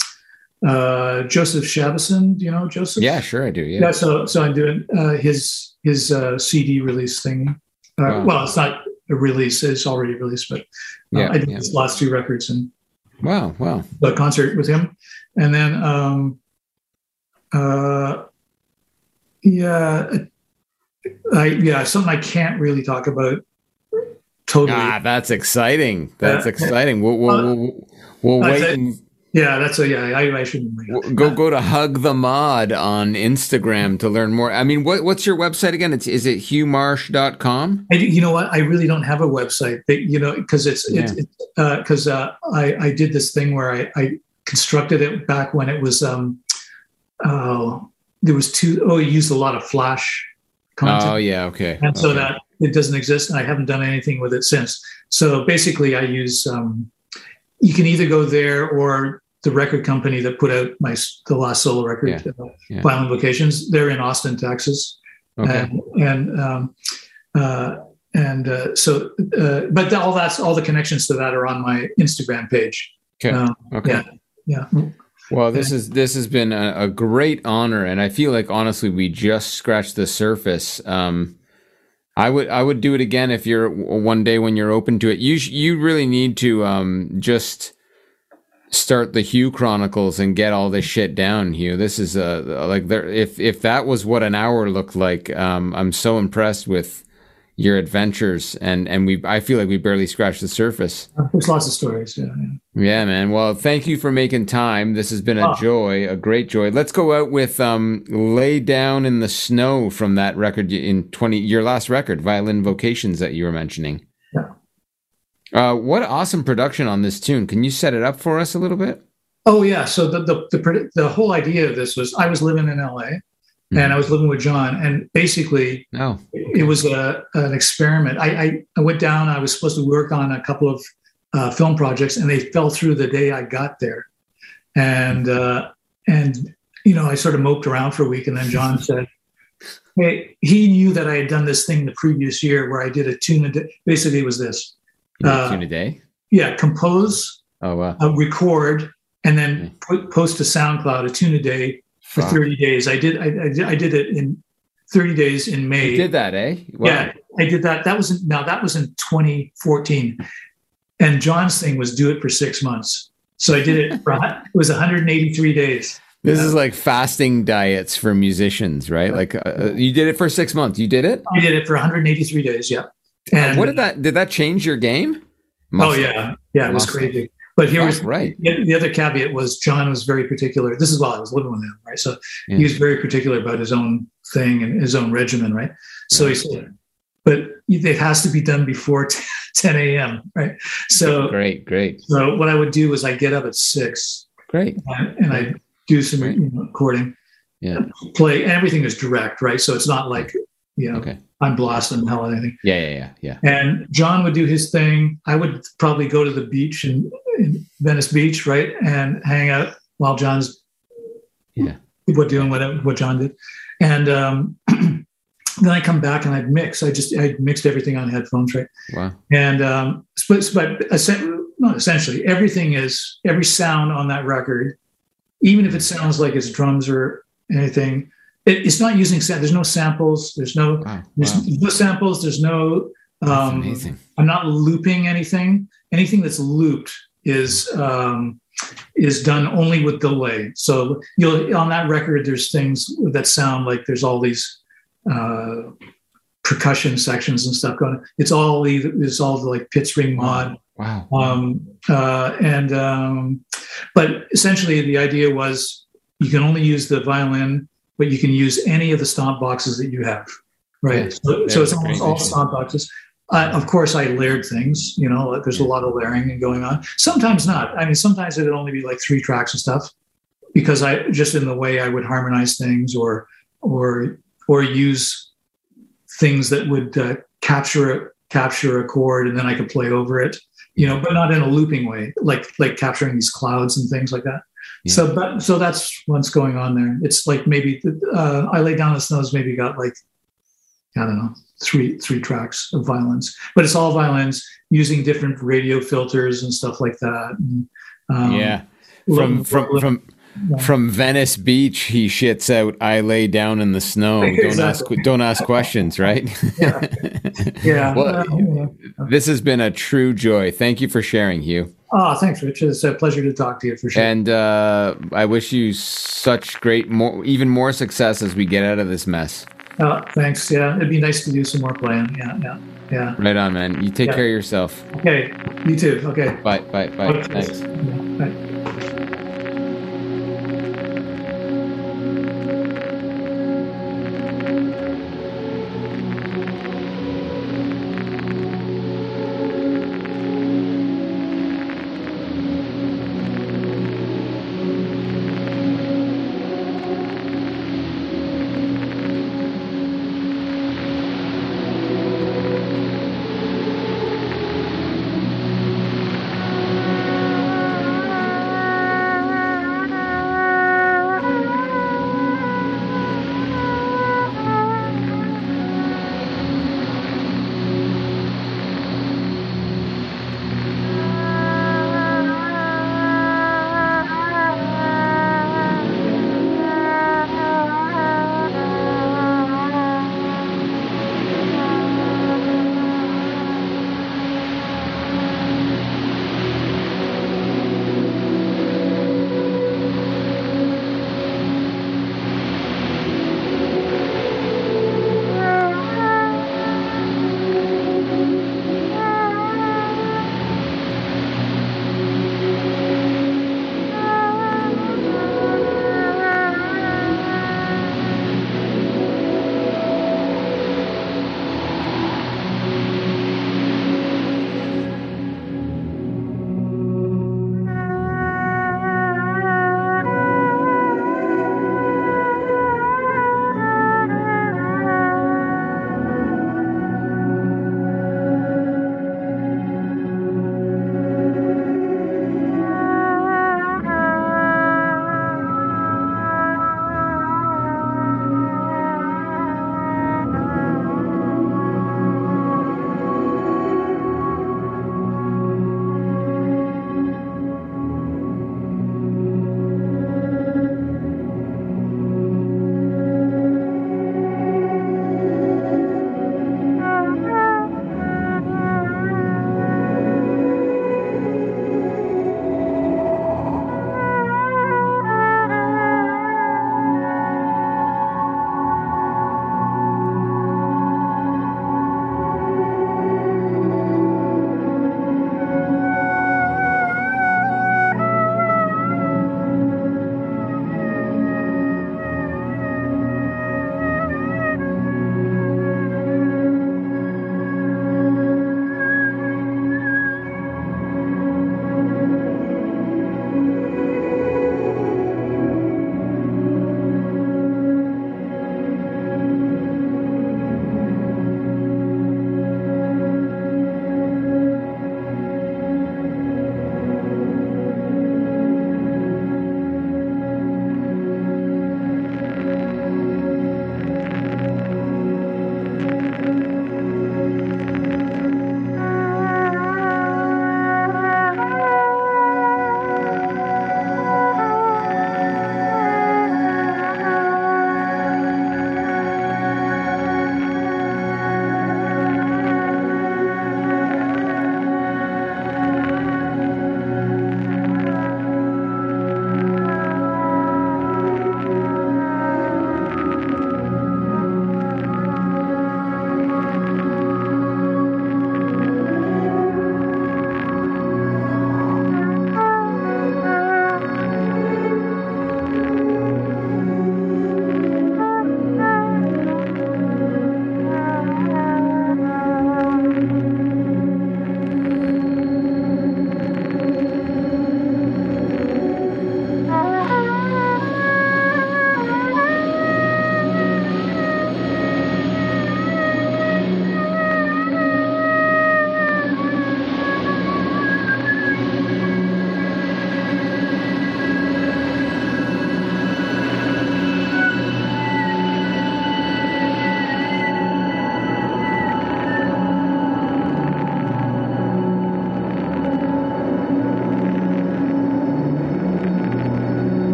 uh, Joseph Shabason, do you know Joseph? Yeah, sure I do. Yeah. Yeah. so so I'm doing uh, his his uh, CD release thing. Uh, Wow. Well, it's not a release; it's already released. But uh, Yeah, I did yeah. his last two records and Wow, wow. the concert with him, and then um, uh, yeah, I yeah something I can't really talk about totally. Ah, that's exciting. That's Uh, exciting. We'll we'll, we'll, we'll wait and yeah, that's a yeah. I, I shouldn't. go go to Hug the Mod on Instagram to learn more. I mean, what what's your website again? It's is it hughmarsh.com? I, you know what? I really don't have a website. But, you know, because it's it's because uh, I I did this thing where I, I constructed it back when it was um oh there was two oh you used a lot of Flash content. Oh yeah, okay. and so that it doesn't exist and i haven't done anything with it since so basically i use um, you can either go there or the record company that put out my the last solo record Yeah, uh, yeah. Violin Vocations they're in austin texas okay. and and um, uh, and uh, so uh, but all that's all the connections to that are on my instagram page Okay. um, okay. yeah yeah Well, this is this has been a, a great honor, and I feel like honestly, we just scratched the surface. Um, I would I would do it again if you're one day when you're open to it. You sh- you really need to um, just start the Hugh Chronicles and get all this shit down, Hugh. This is uh, like there. If if that was what an hour looked like, um, I'm so impressed with your adventures, and and we I feel like we barely scratched the surface. there's lots of stories yeah, yeah. Yeah, man. Well, thank you for making time. This has been a Oh. joy, a great joy. Let's go out with um "Lay Down in the Snow" from that record in twenty your last record, Violin Vocations, that you were mentioning. Yeah. Uh, what awesome production on this tune! Can you set it up for us a little bit? Oh yeah. So the the the, the whole idea of this was I was living in LA and I was living with Jon, and basically No. it was a an experiment. I, I I went down. I was supposed to work on a couple of uh, film projects, and they fell through the day I got there, and uh, and you know I sort of moped around for a week, and then Jon (laughs) said. Hey, he knew that I had done this thing the previous year where I did a tune. A day. Basically, it was this: Uh, tune a day. yeah, compose, Oh wow. uh, record, and then put, post to SoundCloud a tune a day for Wow. 30 days. I did I, I did I did it in 30 days in May. You did that, eh? Wow. Yeah, I did that. That was in, now that was in 2014, and Jon's thing was do it for six months. So I did it. For, it was 183 days. This is like fasting diets for musicians, right? Like uh, uh, you did it for six months. You did it. I did it for 183 days. Yeah. And what did that? Did that change your game? Oh yeah, yeah, it was crazy. But here was right. The, the other caveat was Jon was very particular. This is while I was living with him, right? So Yeah. he was very particular about his own thing and his own regimen, right? So he said, but it has to be done before (laughs) 10 a.m., right? So, Great, great, so what I would do is I get up at six great. and, I do some Right. you know, recording, Yeah. play, and everything is direct, right? So it's not like you know Okay. I'm blasting hell anything. Yeah, yeah, yeah, yeah. And Jon would do his thing. I would probably go to the beach in, in Venice Beach, right, and hang out while Jon's Yeah. what doing whatever what Jon did. And um, (clears throat) then I come back and I'd mix. I just I mixed everything on headphones, right? Wow. And um, but, but not essentially everything is every sound on that record, even if it sounds like it's drums or anything. It, it's not using there's no samples there's no Wow. there's wow. no samples there's no um. I'm not looping anything. Anything that's looped is um, is done only with delay. So you'll on that record, there's things that sound like there's all these uh, percussion sections and stuff going. It's all the it's all the like Pitts ring mod. Wow. Um, uh, and um, but essentially the idea was you can only use the violin, but you can use any of the stomp boxes that you have. Right. So, so it's almost all stomp boxes. Uh, of course, I layered things. You know, there's a lot of layering and going on. Sometimes not. I mean, sometimes it'd only be like three tracks and stuff, because I just in the way I would harmonize things or or or use things that would uh, capture capture a chord and then I could play over it. You know, but not in a looping way, like like capturing these clouds and things like that. Yeah. So, but so that's what's going on there. It's like maybe uh, I lay down in the snows. Maybe got like I don't know three three tracks of violins, but it's all violins using different radio filters and stuff like that. And, um, yeah. From from little- from from Venice Beach, he shits out. I lay down in the snow. (laughs) Don't ask don't ask questions, right? (laughs) yeah. (laughs) Well, uh, yeah. this has been a true joy. Thank you for sharing, Hugh. Oh, thanks, Rich. It's a pleasure to talk to you for sure. And uh, I wish you such great, more even more success as we get out of this mess. Uh, thanks. Yeah, it'd be nice to do some more playing. Yeah, yeah, yeah. Right on, man. You take Yeah. care of yourself. Okay, you too. Okay. Bye, bye, bye. Okay. Thanks. Yeah, bye.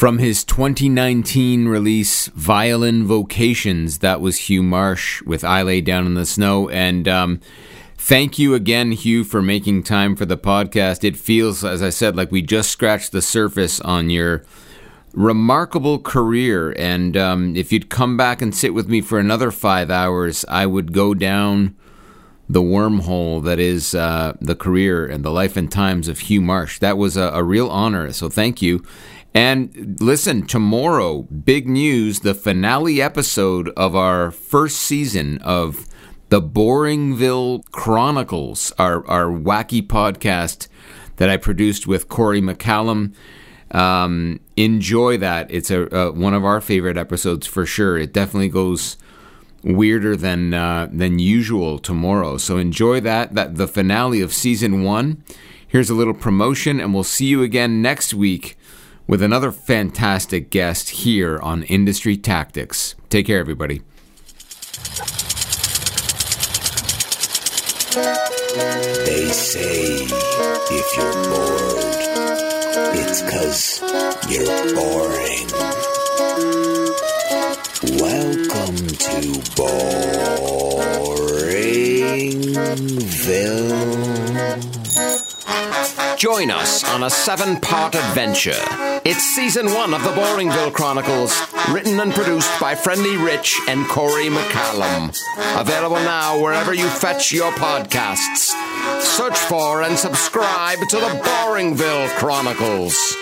From his 2019 release, Violin Vocations, that was Hugh Marsh with I Lay Down in the Snow. And um, thank you again, Hugh, for making time for the podcast. It feels, as I said, like we just scratched the surface on your remarkable career. And um, if you'd come back and sit with me for another five hours, I would go down the wormhole that is uh, the career and the life and times of Hugh Marsh. That was a, a real honor. So thank you. And listen, tomorrow, big news the finale episode of our first season of the Boringville Chronicles, our, our wacky podcast that I produced with Corey McCallum. Um, enjoy that. It's a, one of our favorite episodes for sure. It definitely goes weirder than uh, than usual tomorrow. So enjoy that. That the finale of season one. Here's a little promotion, and we'll see you again next week with another fantastic guest here on Industry Tactics. Take care, everybody. They say if you're bored, it's cause you're boring. Welcome to Boringville. Join us on a seven part adventure. It's season one of the Boringville Chronicles, written and produced by Friendly Rich and Corey McCallum. Available now wherever you fetch your podcasts. Search for and subscribe to the Boringville Chronicles.